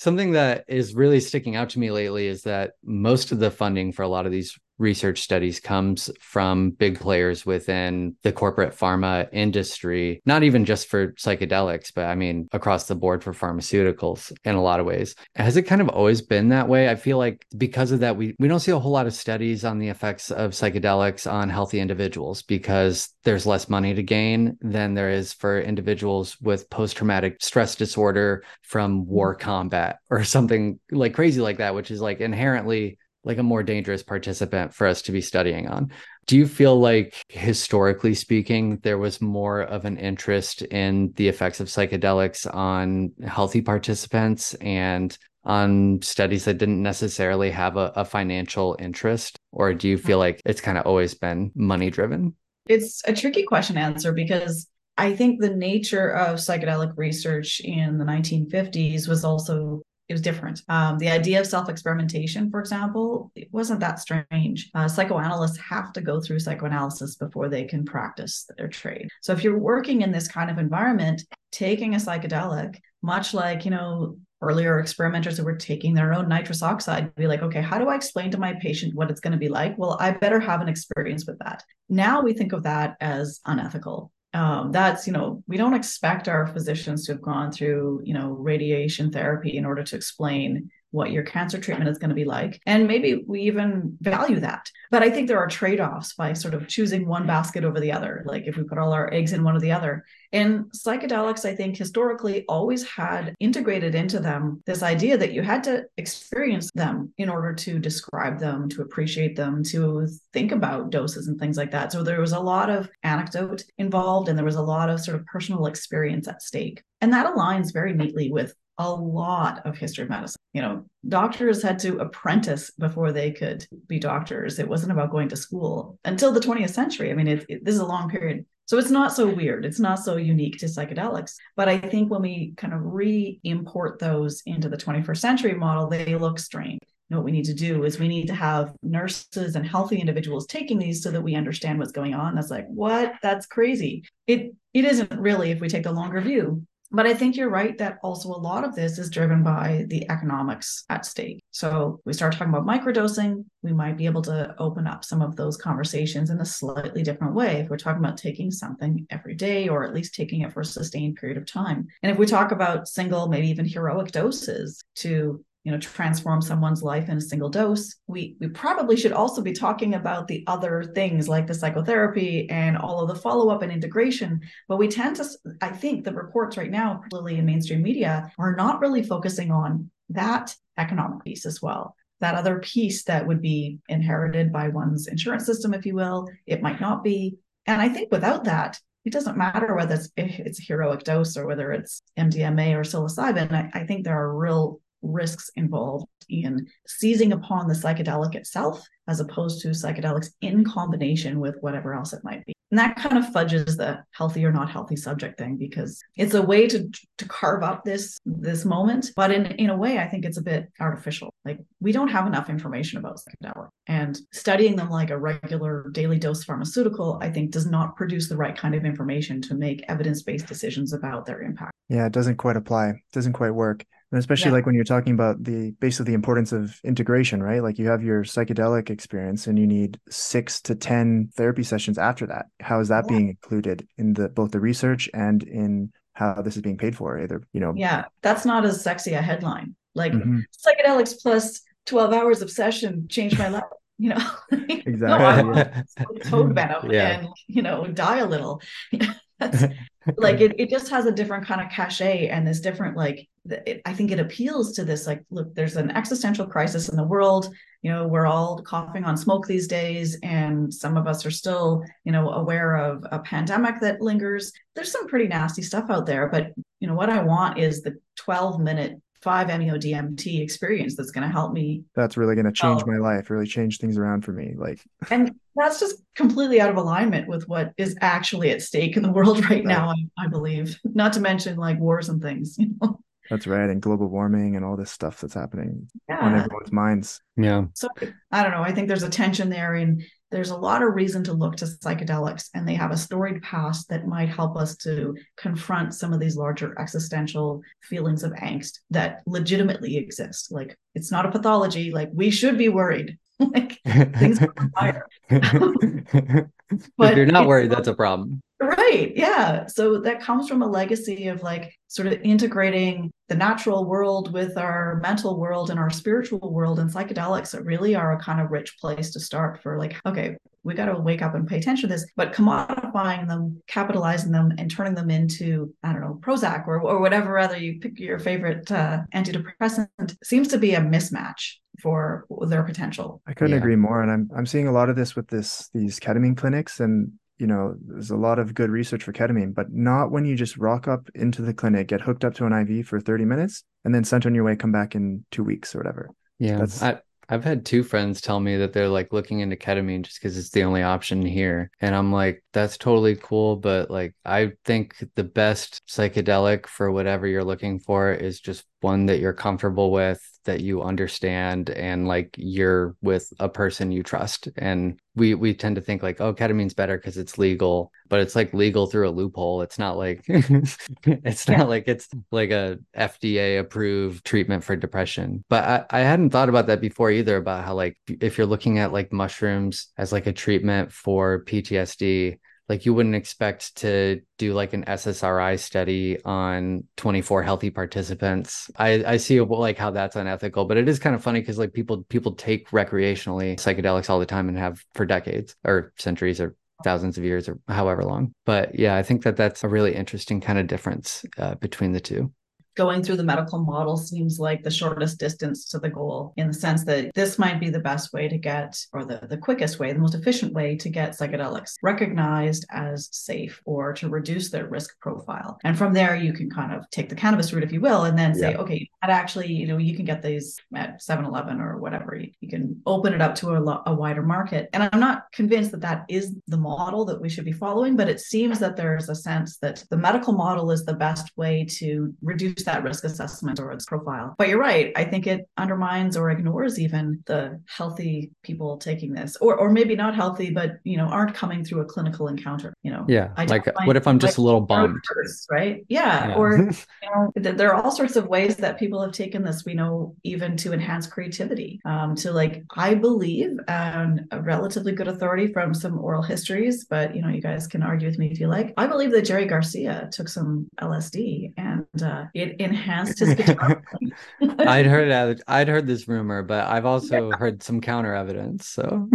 something that is really sticking out to me lately is that most of the funding for a lot of these research studies comes from big players within the corporate pharma industry, not even just for psychedelics, but I mean, across the board for pharmaceuticals in a lot of ways. Has it kind of always been that way? I feel like because of that, we, we don't see a whole lot of studies on the effects of psychedelics on healthy individuals because there's less money to gain than there is for individuals with post traumatic stress disorder from hmm. war combat or something like crazy like that, which is like inherently like a more dangerous participant for us to be studying on. Do you feel like, historically speaking, there was more of an interest in the effects of psychedelics on healthy participants and on studies that didn't necessarily have a, a financial interest? Or do you feel like it's kind of always been money driven? It's a tricky question to answer because I think the nature of psychedelic research in the 1950s was also it was different. Um, the idea of self experimentation, for example, it wasn't that strange. Uh, psychoanalysts have to go through psychoanalysis before they can practice their trade. So if you're working in this kind of environment, taking a psychedelic, much like, you know, earlier experimenters who were taking their own nitrous oxide be like okay how do i explain to my patient what it's going to be like well i better have an experience with that now we think of that as unethical um, that's you know we don't expect our physicians to have gone through you know radiation therapy in order to explain what your cancer treatment is going to be like and maybe we even value that but i think there are trade-offs by sort of choosing one basket over the other like if we put all our eggs in one or the other and psychedelics, I think, historically always had integrated into them this idea that you had to experience them in order to describe them, to appreciate them, to think about doses and things like that. So there was a lot of anecdote involved and there was a lot of sort of personal experience at stake. And that aligns very neatly with a lot of history of medicine. You know, doctors had to apprentice before they could be doctors. It wasn't about going to school until the 20th century. I mean, it, it, this is a long period. So it's not so weird. It's not so unique to psychedelics. But I think when we kind of re import those into the 21st century model, they look strange. What we need to do is we need to have nurses and healthy individuals taking these so that we understand what's going on. That's like, what? That's crazy. It it isn't really if we take the longer view. But I think you're right that also a lot of this is driven by the economics at stake. So we start talking about microdosing, we might be able to open up some of those conversations in a slightly different way if we're talking about taking something every day or at least taking it for a sustained period of time. And if we talk about single, maybe even heroic doses to you know transform someone's life in a single dose we we probably should also be talking about the other things like the psychotherapy and all of the follow-up and integration but we tend to i think the reports right now particularly in mainstream media are not really focusing on that economic piece as well that other piece that would be inherited by one's insurance system if you will it might not be and i think without that it doesn't matter whether it's, it's a heroic dose or whether it's MDMA or psilocybin. I, I think there are real risks involved in seizing upon the psychedelic itself as opposed to psychedelics in combination with whatever else it might be. And that kind of fudges the healthy or not healthy subject thing because it's a way to to carve up this this moment, but in in a way I think it's a bit artificial. Like we don't have enough information about psychedelics. And studying them like a regular daily dose pharmaceutical, I think does not produce the right kind of information to make evidence-based decisions about their impact. Yeah, it doesn't quite apply. It doesn't quite work. And especially Yeah. like when you're talking about the basically the importance of integration, right? Like you have your psychedelic experience and you need six to 10 therapy sessions after that. How is that Yeah. being included in the both the research and in how this is being paid for? Either, you know, Yeah, that's not as sexy a headline. Like Mhm. psychedelics plus 12 hours of session changed my life. You know, Exactly. no, I want to smoke toad venom Yeah. and you know die a little. That's like it, it just has a different kind of cachet and this different like it, i think it appeals to this like look there's an existential crisis in the world you know we're all coughing on smoke these days and some of us are still you know aware of a pandemic that lingers. There's some pretty nasty stuff out there but you know what i want is the 12 minute 5 meo dmt experience that's going to help me that's really going to change Oh. my life, really change things around for me. Like, and that's just completely out of alignment with what is actually at stake in the world right now I, I believe not to mention like wars and things you know that's right. And global warming and all this stuff that's happening on everyone's minds. yeah. so i don't know i think there's a tension there and there's a lot of reason to look to psychedelics and they have a storied past that might help us to confront some of these larger existential feelings of angst that legitimately exist. Like it's not a pathology. Like we should be worried. Like things are fire. If you're not worried, that's a problem. Right. Yeah. So that comes from a legacy of like sort of integrating the natural world with our mental world and our spiritual world. And psychedelics really are a kind of rich place to start for like, okay, we got to wake up and pay attention to this, but commodifying them, capitalizing them, and turning them into, I don't know, Prozac or, or whatever other you pick your favorite uh, antidepressant seems to be a mismatch for their potential. I couldn't Yeah. agree more. And I'm I'm seeing a lot of this with this these ketamine clinics and you know, there's a lot of good research for ketamine, but not when you just rock up into the clinic, get hooked up to an IV for 30 minutes, and then sent on your way, come back in two weeks or whatever. Yeah. That's- I, I've had two friends tell me that they're like looking into ketamine just because it's the only option here. And I'm like, that's totally cool. But like, I think the best psychedelic for whatever you're looking for is just one that you're comfortable with, that you understand, and like you're with a person you trust. And we we tend to think like, oh, ketamine's better because it's legal, but it's like legal through a loophole. It's not like it's not like it's like a FDA approved treatment for depression. But I, I hadn't thought about that before either about how like if you're looking at like mushrooms as like a treatment for PTSD, like you wouldn't expect to do like an SSRI study on 24 healthy participants. I I see like how that's unethical, but it is kind of funny because like people people take recreationally psychedelics all the time and have for decades or centuries or thousands of years or however long. But yeah, I think that that's a really interesting kind of difference uh, between the two. Going through the medical model seems like the shortest distance to the goal in the sense that this might be the best way to get or the, the quickest way the most efficient way to get psychedelics recognized as safe or to reduce their risk profile. And from there you can kind of take the cannabis route if you will and then say okay that actually you know you can get these at 7-eleven or whatever. You, you can open it up to a, a wider market. And i'm not convinced that that is the model that we should be following but it seems that there's a sense that the medical model is the best way to reduce that risk assessment or its profile. But you're right. I think it undermines or ignores even the healthy people taking this, or or maybe not healthy, but you know, aren't coming through a clinical encounter. You know, Yeah. Like, what if I'm just a little bummed? first, right? Yeah. Yeah. Or you know, th- there are all sorts of ways that people have taken this. We know even to enhance creativity. Um, to like, I believe, and a relatively good authority from some oral histories, but you know, you guys can argue with me if you like. I believe that Jerry Garcia took some LSD and uh, it enhanced his guitar. I'd heard that. I'd heard this rumor, but I've also heard some counter evidence. So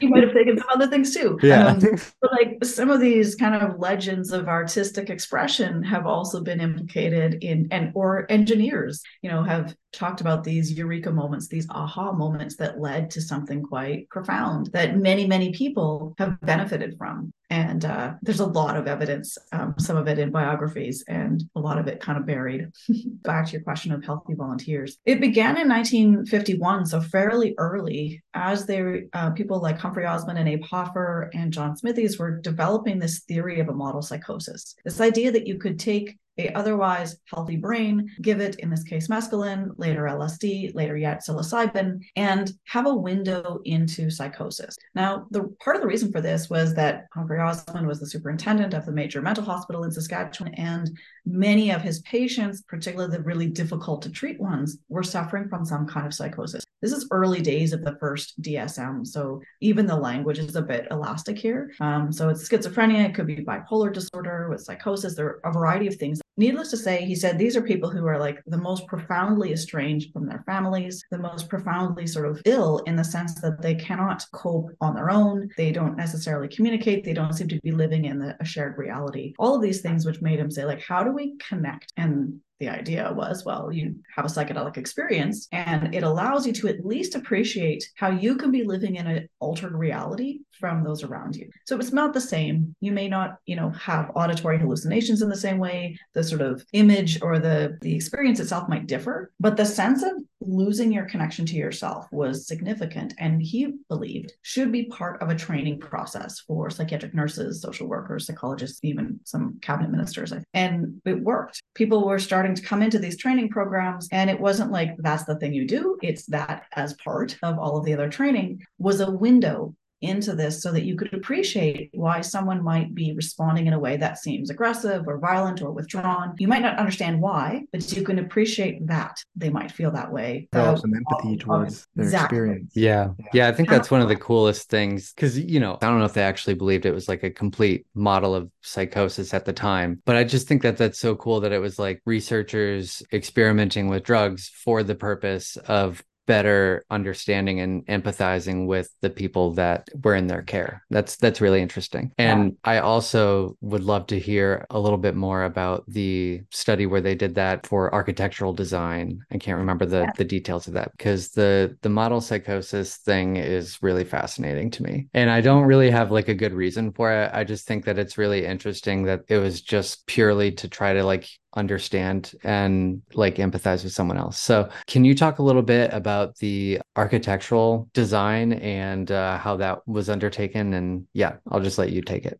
he might have taken some other things too. yeah, Um, but like some of these kind of legends of artistic expression have also been implicated in and or engineers you know have talked about these eureka moments these aha moments that led to something quite profound that many many people have benefited from. And uh, there's a lot of evidence um, some of it in biographies and a lot of it kind of buried. Back to your question of healthy volunteers. It began in 1951 so fairly early as they uh, people like humphrey osmond and abe hoffer and john smythies were developing this theory of a model psychosis. This idea that you could take a otherwise healthy brain, give it, in this case, mescaline, later LSD, later yet psilocybin, and have a window into psychosis. Now, the part of the reason for this was that Humphrey Osmond was the superintendent of the major mental hospital in Saskatchewan, and many of his patients, particularly the really difficult to treat ones, were suffering from some kind of psychosis. This is early days of the first DSM, so even the language is a bit elastic here. Um, so it's schizophrenia, it could be bipolar disorder with psychosis. There are a variety of things. Needless to say, he said these are people who are like the most profoundly estranged from their families, the most profoundly sort of ill in the sense that they cannot cope on their own. They don't necessarily communicate. They don't seem to be living in the, a shared reality. All of these things, which made him say, like, how do we connect and the idea was well you have a psychedelic experience and it allows you to at least appreciate how you can be living in an altered reality from those around you. So it's not the same. You may not you know have auditory hallucinations in the same way. The sort of image or the the experience itself might differ but the sense of losing your connection to yourself was significant. And he believed should be part of a training process for psychiatric nurses social workers psychologists even some cabinet ministers. And it worked. People were starting to come into these training programs and it wasn't like that's the thing you do. It's that as part of all of the other training was a window into this so that you could appreciate why someone might be responding in a way that seems aggressive or violent or withdrawn. You might not understand why, but you can appreciate that they might feel that way. Develop some empathy um, towards their exactly. experience. Yeah. yeah. Yeah. I think that's one of the coolest things because, you know, I don't know if they actually believed it was like a complete model of psychosis at the time, but I just think that that's so cool that it was like researchers experimenting with drugs for the purpose of better understanding and empathizing with the people that were in their care. That's that's really interesting. And yeah. I also would love to hear a little bit more about the study where they did that for architectural design. I can't remember the yeah. the details of that because the the model psychosis thing is really fascinating to me. And I don't really have like a good reason for it. I just think that it's really interesting that it was just purely to try to like understand and like empathize with someone else. So, can you talk a little bit about the architectural design and uh, how that was undertaken? And yeah, I'll just let you take it.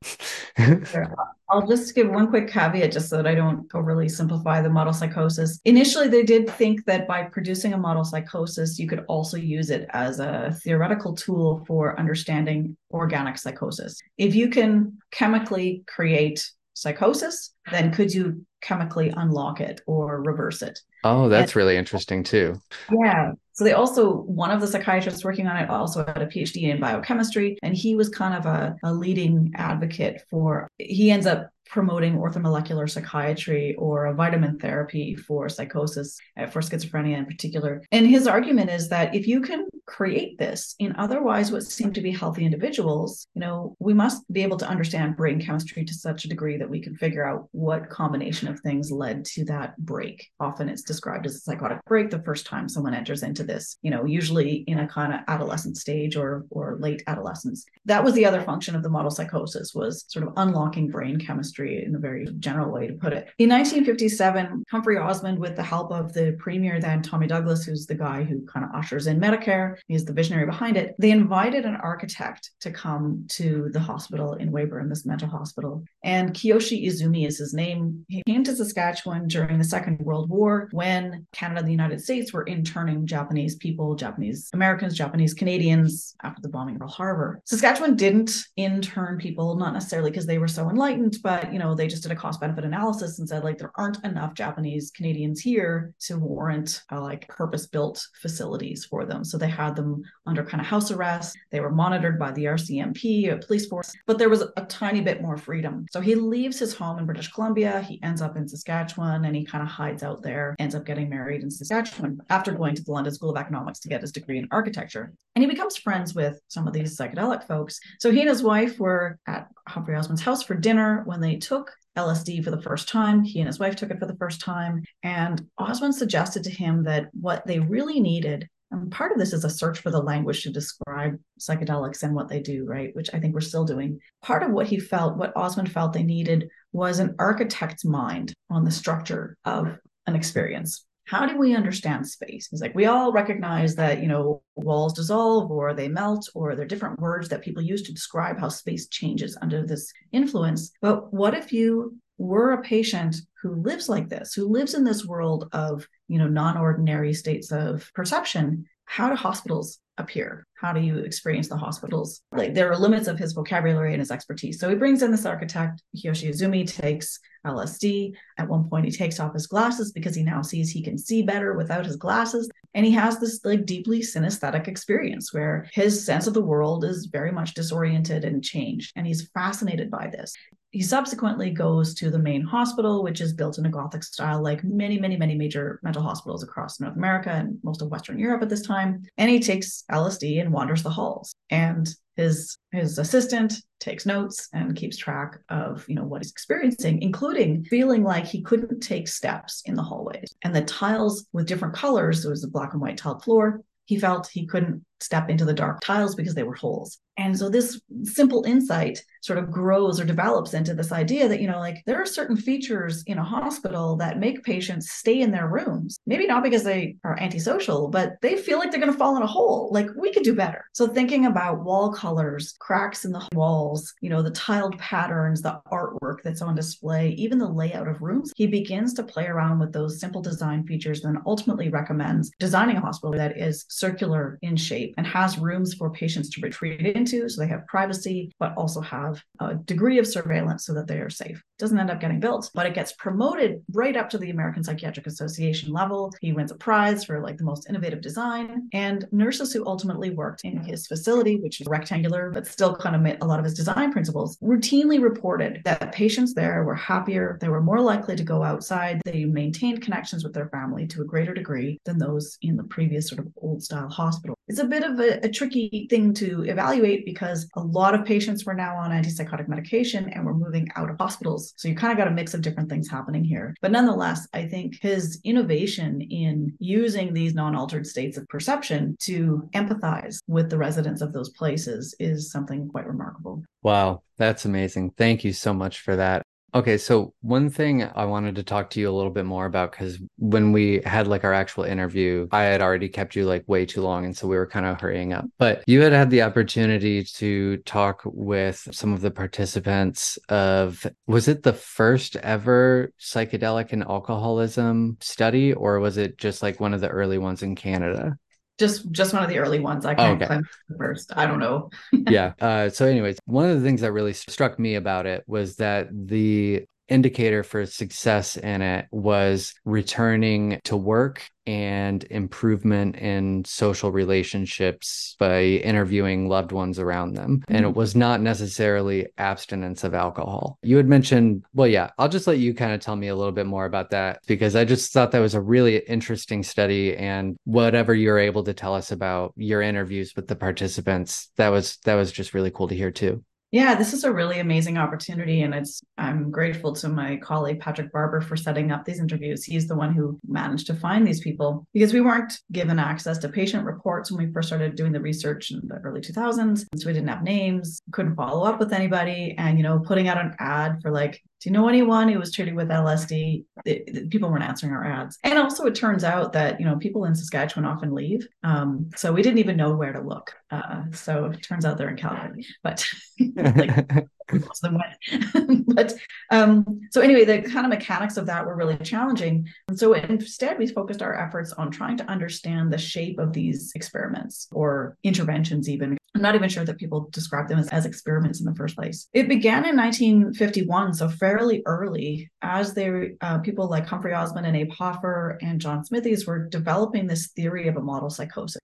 sure. I'll just give one quick caveat just so that I don't overly simplify the model psychosis. Initially, they did think that by producing a model psychosis, you could also use it as a theoretical tool for understanding organic psychosis. If you can chemically create psychosis, then could you chemically unlock it or reverse it? Oh, that's and, really interesting too. Yeah. So they also, one of the psychiatrists working on it also had a PhD in biochemistry, and he was kind of a, a leading advocate for, he ends up promoting orthomolecular psychiatry or a vitamin therapy for psychosis, uh, for schizophrenia in particular. And his argument is that if you can create this in otherwise what seem to be healthy individuals, you know, we must be able to understand brain chemistry to such a degree that we can figure out what combination of things led to that break. Often it's described as a psychotic break the first time someone enters into this, you know, usually in a kind of adolescent stage or or late adolescence. That was the other function of the model psychosis was sort of unlocking brain chemistry in a very general way to put it. In 1957, Humphrey Osmond, with the help of the premier then Tommy Douglas, who's the guy who kind of ushers in Medicare, he's the visionary behind it. They invited an architect to come to the hospital in Weyburn, this mental hospital. And Kiyoshi Izumi is his name. He came to Saskatchewan during the Second World War when Canada and the United States were interning Japanese people, Japanese Americans, Japanese Canadians after the bombing of Pearl Harbor. Saskatchewan didn't intern people, not necessarily because they were so enlightened, but you know, they just did a cost benefit analysis and said like there aren't enough Japanese Canadians here to warrant uh, like purpose built facilities for them. So they had them under kind of house arrest. They were monitored by the RCMP, a police force, but there was a tiny bit more freedom. So he leaves his home in British Columbia. He ends up in Saskatchewan and he kind of hides out there, ends up getting married in Saskatchewan after going to the London School of Economics to get his degree in architecture. And he becomes friends with some of these psychedelic folks. So he and his wife were at Humphrey Osmond's house for dinner when they took LSD for the first time. He and his wife took it for the first time. And Osmond suggested to him that what they really needed and part of this is a search for the language to describe psychedelics and what they do, right? Which I think we're still doing. Part of what he felt, what Osmond felt they needed, was an architect's mind on the structure of an experience. How do we understand space? He's like, we all recognize that, you know, walls dissolve or they melt, or they're different words that people use to describe how space changes under this influence. But what if you we're a patient who lives like this, who lives in this world of, you know, non-ordinary states of perception. How do hospitals appear? How do you experience the hospitals? Like there are limits of his vocabulary and his expertise. So he brings in this architect, Kiyoshi Izumi, takes LSD. At one point, he takes off his glasses because he now sees he can see better without his glasses. And he has this like deeply synesthetic experience where his sense of the world is very much disoriented and changed. And he's fascinated by this. He subsequently goes to the main hospital, which is built in a Gothic style, like many, many, many major mental hospitals across North America and most of Western Europe at this time. And he takes LSD and wanders the halls. And his his assistant takes notes and keeps track of you know what he's experiencing including feeling like he couldn't take steps in the hallways. And the tiles with different colors there was a black and white tiled floor. He felt he couldn't step into the dark tiles because they were holes and so this simple insight sort of grows or develops into this idea that, you know, like there are certain features in a hospital that make patients stay in their rooms. Maybe not because they are antisocial, but they feel like they're going to fall in a hole. Like we could do better. So thinking about wall colors, cracks in the walls, you know, the tiled patterns, the artwork that's on display, even the layout of rooms, he begins to play around with those simple design features and ultimately recommends designing a hospital that is circular in shape and has rooms for patients to retreat into so they have privacy, but also have a degree of surveillance so that they are safe. Doesn't end up getting built, but it gets promoted right up to the American Psychiatric Association level. He wins a prize for like the most innovative design. And nurses who ultimately worked in his facility, which is rectangular, but still kind of met a lot of his design principles, routinely reported that patients there were happier, they were more likely to go outside, they maintained connections with their family to a greater degree than those in the previous sort of old style hospital. It's a bit of a, a tricky thing to evaluate because a lot of patients were now on antipsychotic medication and were moving out of hospitals. So you kind of got a mix of different things happening here. But nonetheless, I think his innovation in using these non altered states of perception to empathize with the residents of those places is something quite remarkable. Wow, that's amazing. Thank you so much for that. Okay, so one thing I wanted to talk to you a little bit more about because when we had like our actual interview, I had already kept you like way too long. And so we were kind of hurrying up. But you had had the opportunity to talk with some of the participants of, was it the first ever psychedelic and alcoholism study, or was it just like one of the early ones in Canada? Just just one of the early ones. I can't okay. claim first. I don't know. yeah. Uh, so, anyways, one of the things that really struck me about it was that the indicator for success in it was returning to work and improvement in social relationships by interviewing loved ones around them. Mm-hmm. And it mm-hmm. was not necessarily abstinence of alcohol. You had mentioned, well, yeah, I'll just let you kind of tell me a little bit more about that because I just thought that was a really interesting study. And whatever you're able to tell us about your interviews with the participants, that was that was just really cool to hear too. Yeah, this is a really amazing opportunity. And it's I'm grateful to my colleague Patrick Barber for setting up these interviews. He's the one who managed to find these people because we weren't given access to patient reports when we first started doing the research in the early 2000s. So we didn't have names, couldn't follow up with anybody. And, you know, putting out an ad for like do you know anyone who was treated with LSD? It, it, people weren't answering our ads. And also, it turns out that, you know, people in Saskatchewan often leave. Um, so we didn't even know where to look. Uh, so it turns out they're in Calgary. But like, most of them went. but um, so anyway, the kind of mechanics of that were really challenging. And so instead, we focused our efforts on trying to understand the shape of these experiments or interventions, even. I'm not even sure that people describe them as, as experiments in the first place. It began in 1951, so fairly early, as they uh, people like Humphrey Osmond and Abe Hoffer and John Smythies were developing this theory of a model psychosis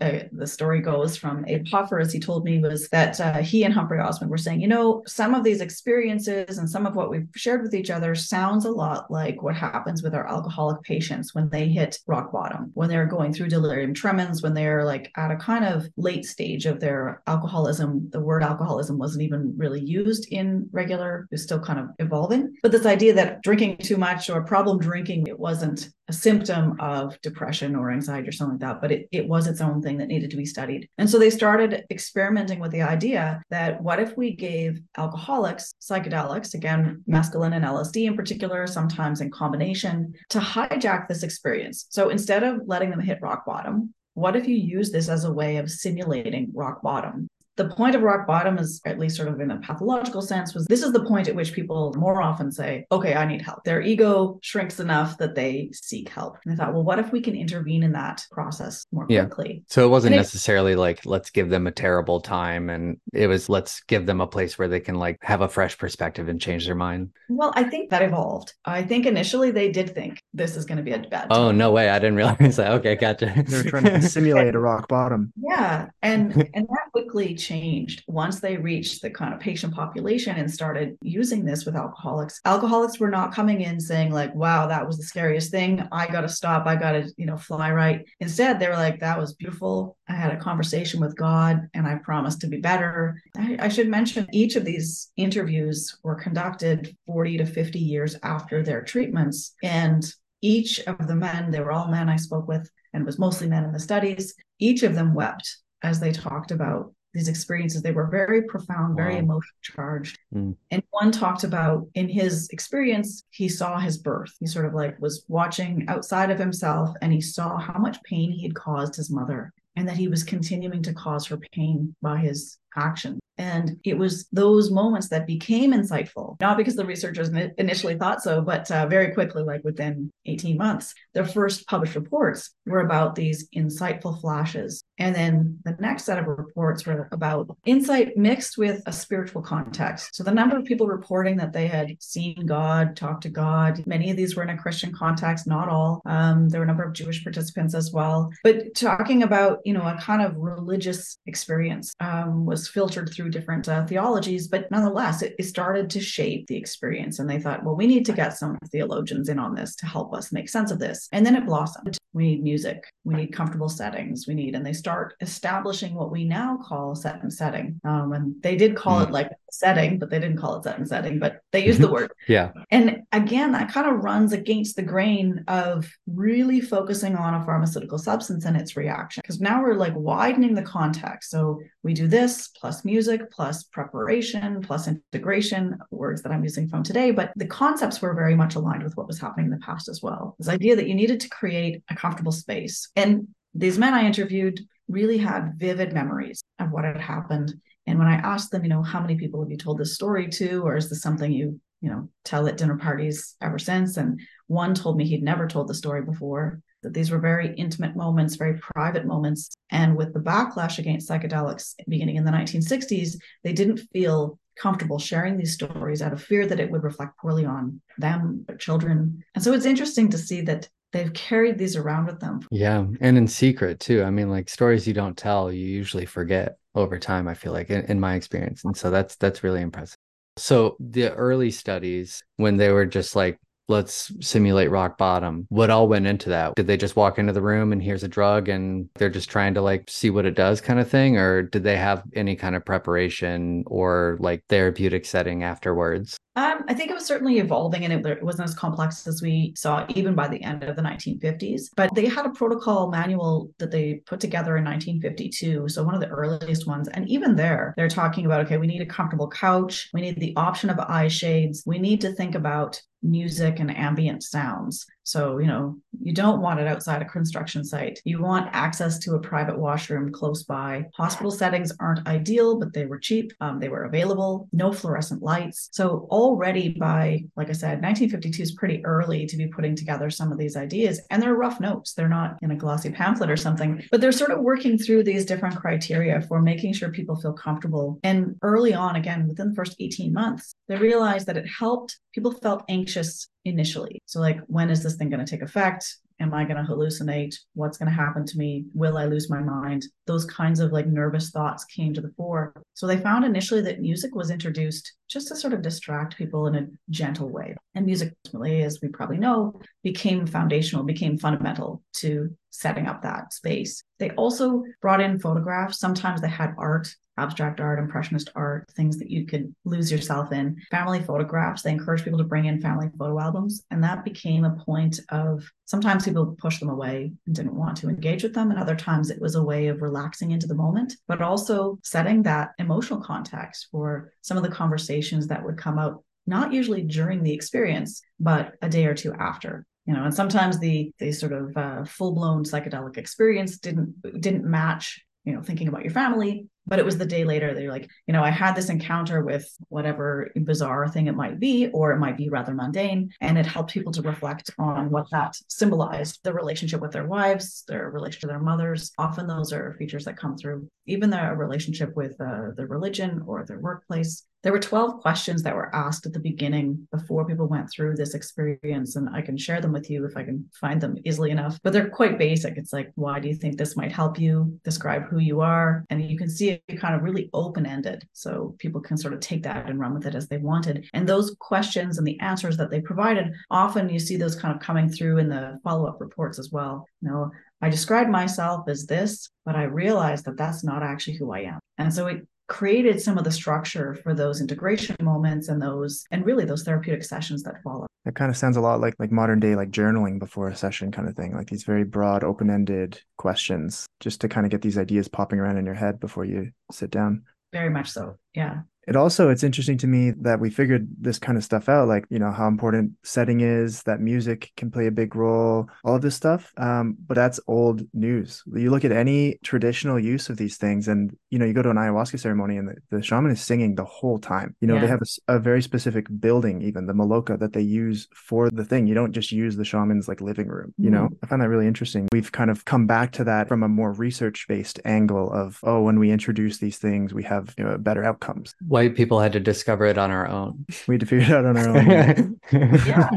uh, the story goes from as he told me, was that uh, he and Humphrey Osmond were saying, you know, some of these experiences and some of what we've shared with each other sounds a lot like what happens with our alcoholic patients when they hit rock bottom, when they're going through delirium tremens, when they're like at a kind of late stage of their alcoholism. The word alcoholism wasn't even really used in regular, it was still kind of evolving. But this idea that drinking too much or problem drinking, it wasn't a symptom of depression or anxiety or something like that, but it, it was its own thing that needed to be studied. And so they started experimenting with the idea that what if we gave alcoholics psychedelics, again, mescaline and LSD in particular, sometimes in combination, to hijack this experience. So instead of letting them hit rock bottom, what if you use this as a way of simulating rock bottom the point of rock bottom is at least sort of in a pathological sense was this is the point at which people more often say okay i need help their ego shrinks enough that they seek help and i thought well what if we can intervene in that process more Yeah. quickly So it wasn't And it- necessarily like let's give them a terrible time and it was let's give them a place where they can like have a fresh perspective and change their mind. well i think that evolved i think initially they did think this is going to be a bad Oh no way, I didn't realize that. Okay, gotcha. They were trying to simulate a rock bottom. Yeah, and and that quickly changed once they reached the kind of patient population and started using this with alcoholics. Alcoholics were not coming in saying like, "Wow, that was the scariest thing. I got to stop. I got to, you know, fly right." Instead, they were like, "That was beautiful. I had a conversation with God, and I promised to be better." I, I should mention each of these interviews were conducted 40 to 50 years after their treatments, and each of the men, they were all men I spoke with, and was mostly men in the studies, each of them wept as they talked about these experiences. They were very profound, very Wow. emotionally charged. Mm. And one talked about in his experience, he saw his birth. He sort of like was watching outside of himself and he saw how much pain he had caused his mother and that he was continuing to cause her pain by his action. And it was those moments that became insightful, not because the researchers initially thought so, but uh, very quickly, like within 18 months, their first published reports were about these insightful flashes. And then the next set of reports were about insight mixed with a spiritual context. So the number of people reporting that they had seen God, talked to God, many of these were in a Christian context, not all. Um, there were a number of Jewish participants as well. But talking about, you know, a kind of religious experience um, was filtered through different uh, theologies, but nonetheless, it, it started to shape the experience. And they thought, well, we need to get some theologians in on this to help us make sense of this. And then it blossomed. We need music, we need comfortable settings, we need, and they start establishing what we now call set and setting. Um, and they did call it like setting, but they didn't call it set and setting, but they used the word. Yeah. And again, that kind of runs against the grain of really focusing on a pharmaceutical substance and its reaction. Because now we're like widening the context. So we do this plus music, plus preparation, plus integration, words that I'm using from today. But the concepts were very much aligned with what was happening in the past as well. This idea that you needed to create a comfortable space. And these men I interviewed really had vivid memories of what had happened. And when I asked them, you know, how many people have you told this story to, or is this something you, you know, tell at dinner parties ever since? And one told me he'd never told the story before, that these were very intimate moments, very private moments. And with the backlash against psychedelics beginning in the 1960s, they didn't feel comfortable sharing these stories out of fear that it would reflect poorly on them, their children. And so it's interesting to see that they've carried these around with them. Yeah. And in secret too. I mean, like stories you don't tell, you usually forget over time, I feel like in, in my experience. And so that's that's really impressive. So the early studies, when they were just like, let's simulate rock bottom, what all went into that? Did they just walk into the room and here's a drug and they're just trying to like see what it does kind of thing? Or did they have any kind of preparation or like therapeutic setting afterwards? Um, I think it was certainly evolving and it, wasn't as complex as we saw even by the end of the 1950s. But they had a protocol manual that they put together in 1952. So one of the earliest ones. And even there, they're talking about okay, we need a comfortable couch, we need the option of eye shades, we need to think about music and ambient sounds. So, you know, you don't want it outside a construction site. You want access to a private washroom close by. Hospital settings aren't ideal, but they were cheap. Um, they were available. No fluorescent lights. So already by, like I said, 1952 is pretty early to be putting together some of these ideas. And they're rough notes. They're not in a glossy pamphlet or something, but they're sort of working through these different criteria for making sure people feel comfortable. And early on, again, within the first 18 months, they realized that it helped. People felt anxious initially. So, like, when is this thing going to take effect? Am I going to hallucinate? What's going to happen to me? Will I lose my mind? Those kinds of like nervous thoughts came to the fore. So, they found initially that music was introduced just to sort of distract people in a gentle way. And music, ultimately, as we probably know, became foundational, became fundamental to setting up that space. They also brought in photographs. Sometimes they had art abstract art, impressionist art, things that you could lose yourself in. Family photographs, they encourage people to bring in family photo albums. And that became a point of sometimes people pushed them away and didn't want to engage with them. And other times it was a way of relaxing into the moment, but also setting that emotional context for some of the conversations that would come out, not usually during the experience, but a day or two after you know and sometimes the the sort of uh, full-blown psychedelic experience didn't didn't match you know, thinking about your family. But it was the day later that you're like, you know, I had this encounter with whatever bizarre thing it might be, or it might be rather mundane. And it helped people to reflect on what that symbolized the relationship with their wives, their relationship to their mothers. Often those are features that come through, even their relationship with uh, their religion or their workplace. There were 12 questions that were asked at the beginning before people went through this experience. And I can share them with you if I can find them easily enough. But they're quite basic. It's like, why do you think this might help you? Describe who you are. And you can see it kind of really open ended. So people can sort of take that and run with it as they wanted. And those questions and the answers that they provided, often you see those kind of coming through in the follow up reports as well. You know, I described myself as this, but I realized that that's not actually who I am. And so it created some of the structure for those integration moments and those and really those therapeutic sessions that follow. That kind of sounds a lot like like modern day like journaling before a session kind of thing like these very broad open-ended questions just to kind of get these ideas popping around in your head before you sit down. Very much so yeah it also it's interesting to me that we figured this kind of stuff out like you know how important setting is that music can play a big role all of this stuff. Um, but that's old news. You look at any traditional use of these things and you know you go to an ayahuasca ceremony and the, the shaman is singing the whole time. You know yeah. they have a, a, very specific building even the maloka that they use for the thing. You don't just use the shaman's like living room you mm-hmm. know i find that really interesting. We've kind of come back to that from a more research based angle of oh when we introduce these things we have you know better outcomes white people had to discover it on our own. We had to figure it out on our own. yeah.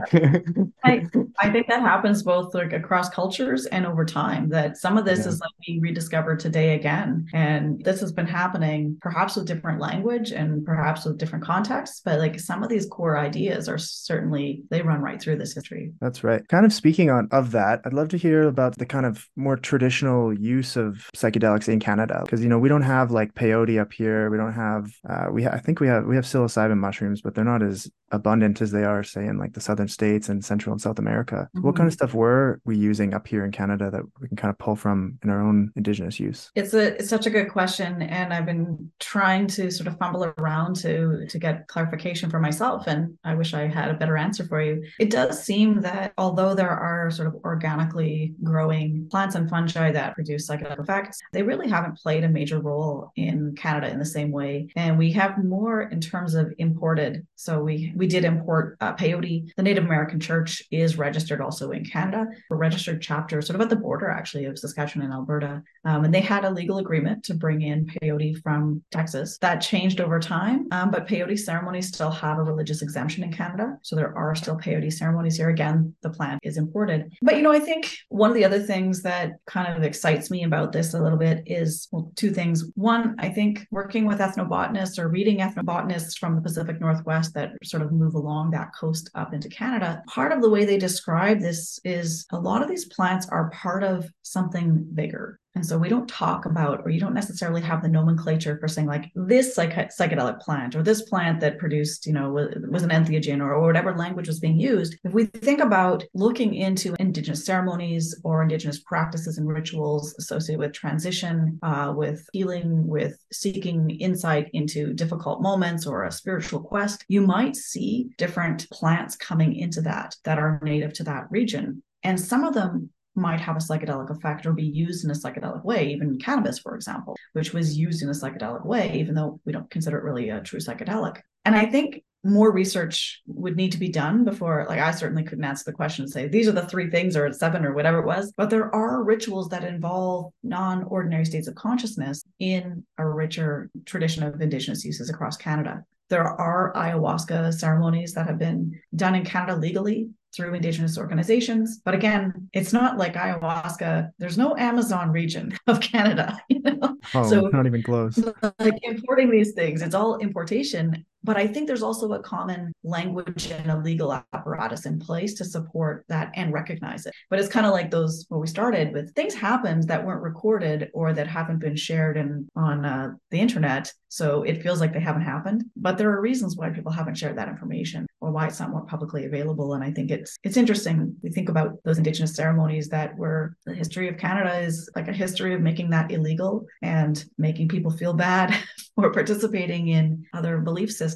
I, I think that happens both like across cultures and over time that some of this yeah. is like being rediscovered today again. And this has been happening perhaps with different language and perhaps with different contexts, but like some of these core ideas are certainly they run right through this history. That's right. Kind of speaking on of that, I'd love to hear about the kind of more traditional use of psychedelics in Canada. Because you know, we don't have like peyote up here. We don't have uh, we ha- I think we have we have psilocybin mushrooms, but they're not as abundant as they are, say, in like the southern states and Central and South America. Mm-hmm. What kind of stuff were we using up here in Canada that we can kind of pull from in our own indigenous use? It's a it's such a good question, and I've been trying to sort of fumble around to to get clarification for myself, and I wish I had a better answer for you. It does seem that although there are sort of organically growing plants and fungi that produce psychedelic effects, they really haven't played a major role in Canada in the same way, and we have more in terms of imported. So we we did import uh, peyote. The Native American Church is registered also in Canada. A registered chapter, sort of at the border actually of Saskatchewan and Alberta, um, and they had a legal agreement to bring in peyote from Texas. That changed over time, um, but peyote ceremonies still have a religious exemption in Canada. So there are still peyote ceremonies here. Again, the plant is imported. But you know, I think one of the other things that kind of excites me about this a little bit is well, two things. One, I think working with ethnobotanists or reading ethnobotanists from the Pacific Northwest that sort of move along that coast up into Canada, part of the way they describe this is a lot of these plants are part of something bigger. And so we don't talk about, or you don't necessarily have the nomenclature for saying like this psych- psychedelic plant or this plant that produced, you know, was, was an entheogen or, or whatever language was being used. If we think about looking into indigenous ceremonies or indigenous practices and rituals associated with transition, uh, with healing, with seeking insight into difficult moments or a spiritual quest, you might see different plants coming into that that are native to that region. And some of them might have a psychedelic effect or be used in a psychedelic way, even cannabis, for example, which was used in a psychedelic way, even though we don't consider it really a true psychedelic. And I think more research would need to be done before, like, I certainly couldn't answer the question and say, these are the three things or seven or whatever it was. But there are rituals that involve non ordinary states of consciousness in a richer tradition of Indigenous uses across Canada. There are ayahuasca ceremonies that have been done in Canada legally through indigenous organizations. But again it's not like ayahuasca. There's no amazon region of canada you know? Oh, so not even close. like importing these things it's all importation but I think there's also a common language and a legal apparatus in place to support that and recognize it. But it's kind of like those where we started with things happened that weren't recorded or that haven't been shared in, on uh, the internet. So it feels like they haven't happened. But there are reasons why people haven't shared that information or why it's not more publicly available. And I think it's it's interesting. We think about those indigenous ceremonies that were the history of Canada is like a history of making that illegal and making people feel bad for participating in other belief systems.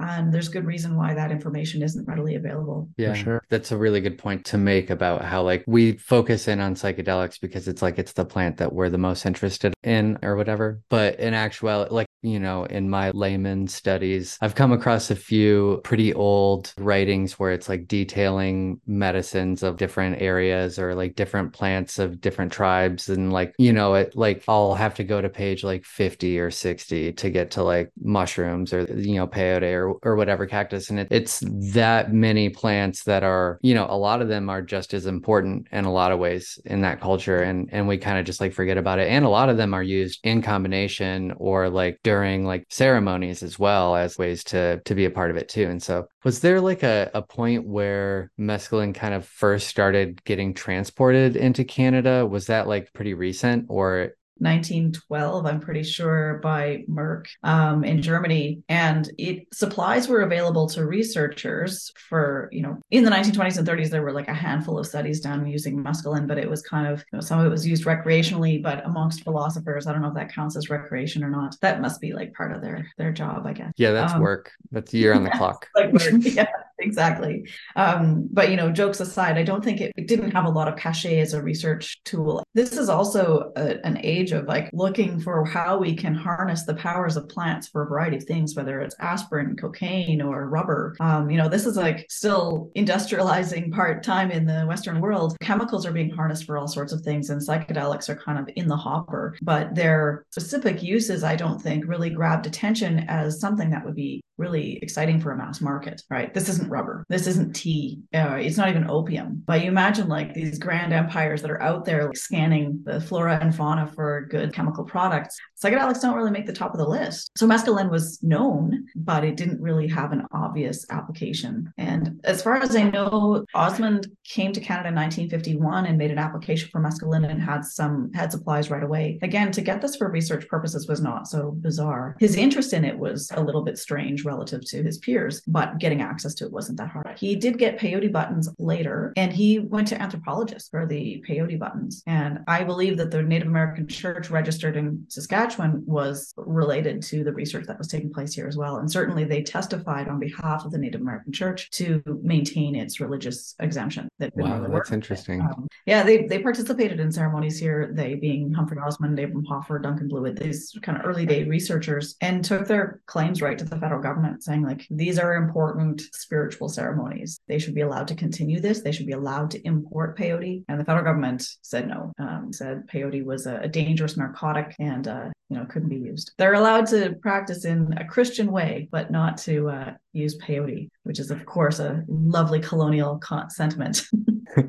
And there's good reason why that information isn't readily available. Yeah, For sure. that's a really good point to make about how like we focus in on psychedelics because it's like it's the plant that we're the most interested in or whatever. But in actuality, like you know, in my layman studies, I've come across a few pretty old writings where it's like detailing medicines of different areas or like different plants of different tribes. And like, you know, it like I'll have to go to page like 50 or 60 to get to like mushrooms or, you know, peyote or, or whatever cactus. And it, it's that many plants that are, you know, a lot of them are just as important in a lot of ways in that culture. And, and we kind of just like forget about it. And a lot of them are used in combination or like during like ceremonies as well as ways to to be a part of it too. And so was there like a, a point where mescaline kind of first started getting transported into Canada? Was that like pretty recent or 1912, I'm pretty sure, by Merck um, in Germany. And it supplies were available to researchers for, you know, in the 1920s and 30s, there were like a handful of studies done using mescaline, but it was kind of, you know, some of it was used recreationally, but amongst philosophers, I don't know if that counts as recreation or not. That must be like part of their their job, I guess. yeah, that's Um, work. That's you're on the clock. like work. yeah exactly. Um but you know jokes aside i don't think it, it didn't have a lot of cachet as a research tool. This is also a, an age of like looking for how we can harness the powers of plants for a variety of things whether it's aspirin cocaine or rubber. Um you know this is like still industrializing part time in the western world. Chemicals are being harnessed for all sorts of things and psychedelics are kind of in the hopper. But their specific uses i don't think really grabbed attention as something that would be really exciting for a mass market, right? This isn't rubber. This isn't tea. Uh, it's not even opium. But you imagine like these grand empires that are out there like, scanning the flora and fauna for good chemical products. Psychedelics don't really make the top of the list. So mescaline was known, but it didn't really have an obvious application. And as far as I know, Osmond came to Canada in 1951 and made an application for mescaline and had some had supplies right away. Again, to get this for research purposes was not so bizarre. His interest in it was a little bit strange relative to his peers, but getting access to it wasn't that hard. He did get peyote buttons later, and he went to anthropologists for the peyote buttons. And I believe that the Native American church registered in Saskatchewan was related to the research that was taking place here as well. And certainly they testified on behalf of the Native American church to maintain its religious exemption. That Wow, really that's interesting. Um, yeah, they they participated in ceremonies here. They being Humphrey Osmond, Abram Hoffer, Duncan Blewett, these kind of early day researchers, and took their claims right to the federal government, saying like these are important spiritual ceremonies. They should be allowed to continue this. They should be allowed to import peyote. And the federal government said no. Um, said peyote was a, a dangerous narcotic and uh, you know couldn't be used. They're allowed to practice in a Christian way, but not to uh, use peyote, which is of course a lovely colonial con- sentiment.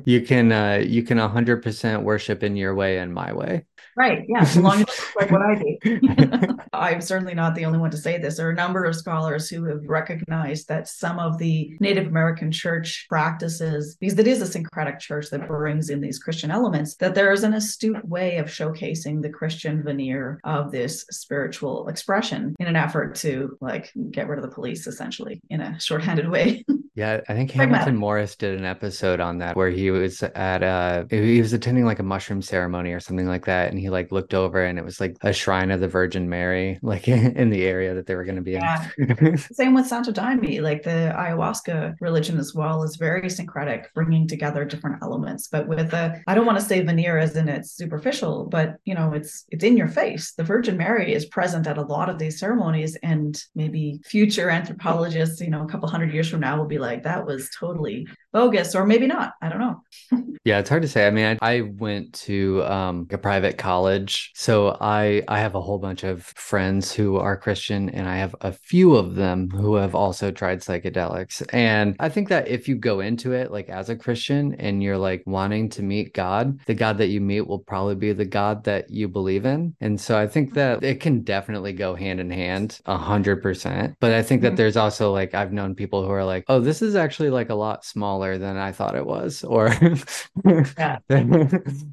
You can uh you can 100% worship in your way and my way. Right. Yeah. So long as like what I do. I'm certainly not the only one to say this. There are a number of scholars who have recognized that some of the Native American church practices, because it is a syncretic church that brings in these Christian elements, that there is an astute way of showcasing the Christian veneer of this spiritual expression in an effort to like get rid of the police, essentially, in a shorthanded way. Yeah, I think. Hamilton Morris did an episode on that where he was at uh he was attending like a mushroom ceremony or something like that and he like looked over and it was like a shrine of the Virgin Mary like in the area that they were going to be Yeah. in. Same with Santo Daime, like the ayahuasca religion as well is very syncretic, bringing together different elements. But with a, I don't want to say veneer as in it's superficial, but you know, it's it's in your face. The Virgin Mary is present at a lot of these ceremonies, and maybe future anthropologists, you know, a couple hundred years from now, will be like, that was totally bogus, or maybe not. I don't know. Yeah, it's hard to say. I mean, I, I went to um, a private college, so I I have a whole bunch of friends who are Christian, and I have a few of them who have also tried psychedelics. And I think that if you go into it like as a Christian and you're like wanting to meet God, the God that you meet will probably be the God that you believe in. And so I think that it can definitely go hand in hand, a hundred percent. But I think that Mhm. there's also like I've known people who are like, oh, this is actually like a lot smaller smaller than I thought it was. Or yeah.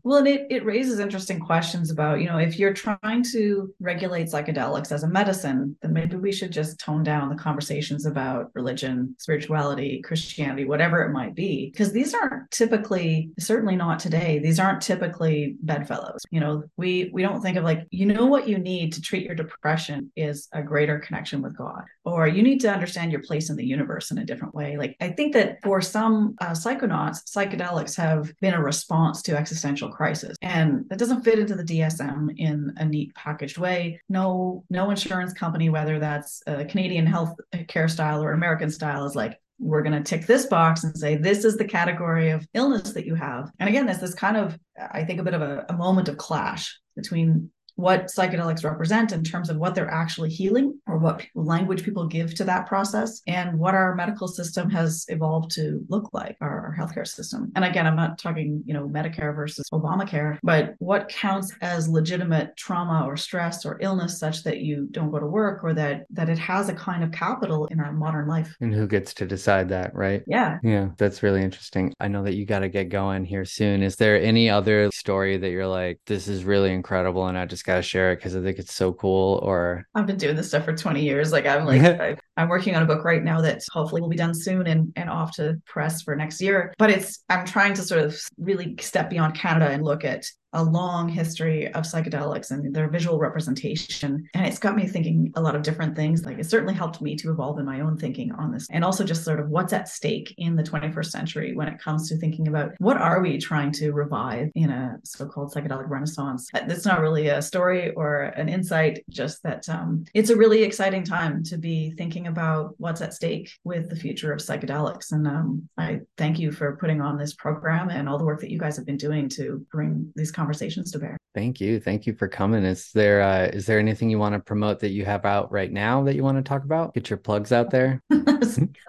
well, and it, it raises interesting questions about, you know, if you're trying to regulate psychedelics as a medicine, then maybe we should just tone down the conversations about religion, spirituality, Christianity, whatever it might be. Because these aren't typically, certainly not today, these aren't typically bedfellows. You know, we we don't think of like, you know what you need to treat your depression is a greater connection with God. Or you need to understand your place in the universe in a different way. Like I think that for some uh, psychonauts, psychedelics have been a response to existential crisis, and that doesn't fit into the DSM in a neat packaged way. No, no insurance company, whether that's a Canadian health care style or American style, is like we're going to tick this box and say this is the category of illness that you have and again there's this kind of i think a bit of a, a moment of clash between what psychedelics represent in terms of what they're actually healing or what language people give to that process and what our medical system has evolved to look like our, our healthcare system. And again i'm not talking you know medicare versus obamacare but what counts as legitimate trauma or stress or illness such that you don't go to work or that that it has a kind of capital in our modern life. And who gets to decide that right? Yeah. Yeah that's really interesting. I know that you got to get going here soon. Is there any other story that you're like this is really incredible and i just got to share it because I think it's so cool. Or I've been doing this stuff for 20 years. Like I'm like, I, I'm working on a book right now that hopefully will be done soon and, and off to press for next year. But it's, I'm trying to sort of really step beyond Canada and look at a long history of psychedelics and their visual representation. And it's got me thinking a lot of different things. Like it certainly helped me to evolve in my own thinking on this. And also just sort of what's at stake in the 21st century when it comes to thinking about what are we trying to revive in a so-called psychedelic renaissance. It's not really a story or an insight, just that um, it's a really exciting time to be thinking about what's at stake with the future of psychedelics. And um, I thank you for putting on this program and all the work that you guys have been doing to bring these conversations to bear. Thank you. Thank you for coming. Is there uh, is there anything you want to promote that you have out right now that you want to talk about? Get your plugs out there.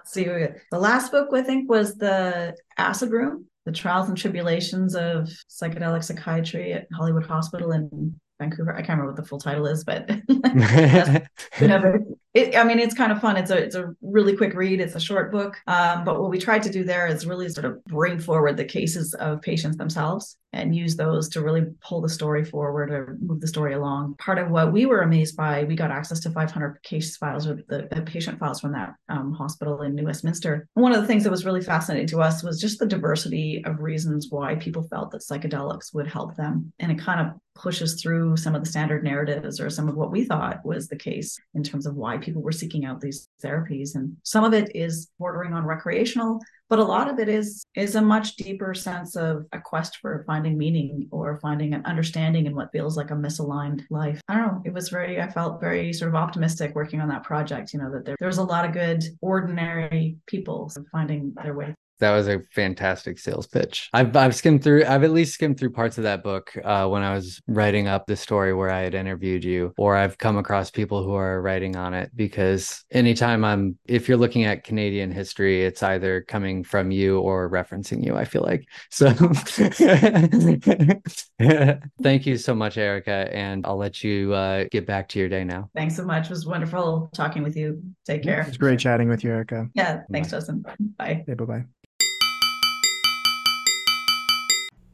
see, the last book I think was the Acid Room, the trials and tribulations of psychedelic psychiatry at Hollywood Hospital in Vancouver. I can't remember what the full title is, but it, I mean, it's kind of fun. It's a it's a really quick read. It's a short book, um, but what we tried to do there is really sort of bring forward the cases of patients themselves and use those to really pull the story forward or move the story along. Part of what we were amazed by, we got access to 500 case files or the, the patient files from that um, hospital in New Westminster. One of the things that was really fascinating to us was just the diversity of reasons why people felt that psychedelics would help them, and it kind of pushes through some of the standard narratives or some of what we thought was the case in terms of why people were seeking out these therapies. And some of it is bordering on recreational, but a lot of it is is a much deeper sense of a quest for finding meaning or finding an understanding in what feels like a misaligned life i don't know it was very i felt very sort of optimistic working on that project you know that there, a lot of good ordinary people finding their way that was a fantastic sales pitch. I've I've skimmed through. I've at least skimmed through parts of that book uh, when I was writing up the story where I had interviewed you, or I've come across people who are writing on it. Because anytime I'm, if you're looking at Canadian history, it's either coming from you or referencing you. I feel like so. Thank you so much, Erika, and I'll let you uh, get back to your day now. Thanks so much. It was wonderful talking with you. Take care. It's great chatting with you, Erika. Yeah. Thanks, bye. Justin. Bye. bye bye.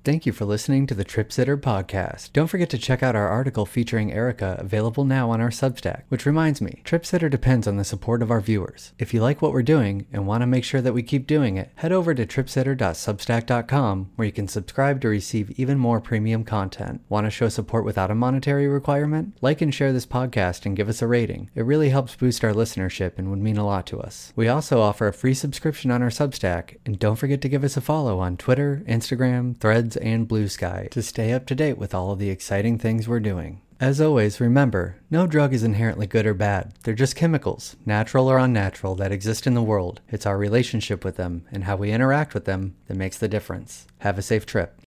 Thank you for listening to the Trip Sitter podcast. Don't forget to check out our article featuring Erika, available now on our Substack. Which reminds me, Trip Sitter depends on the support of our viewers. If you like what we're doing and want to make sure that we keep doing it, head over to tripsitter.substack.com where you can subscribe to receive even more premium content. Want to show support without a monetary requirement? Like and share this podcast and give us a rating. It really helps boost our listenership and would mean a lot to us. We also offer a free subscription on our Substack, and don't forget to give us a follow on Twitter, Instagram, Threads, and Bluesky to stay up to date with all of the exciting things we're doing. As always, remember, no drug is inherently good or bad. They're just chemicals, natural or unnatural, that exist in the world. It's our relationship with them and how we interact with them that makes the difference. Have a safe trip.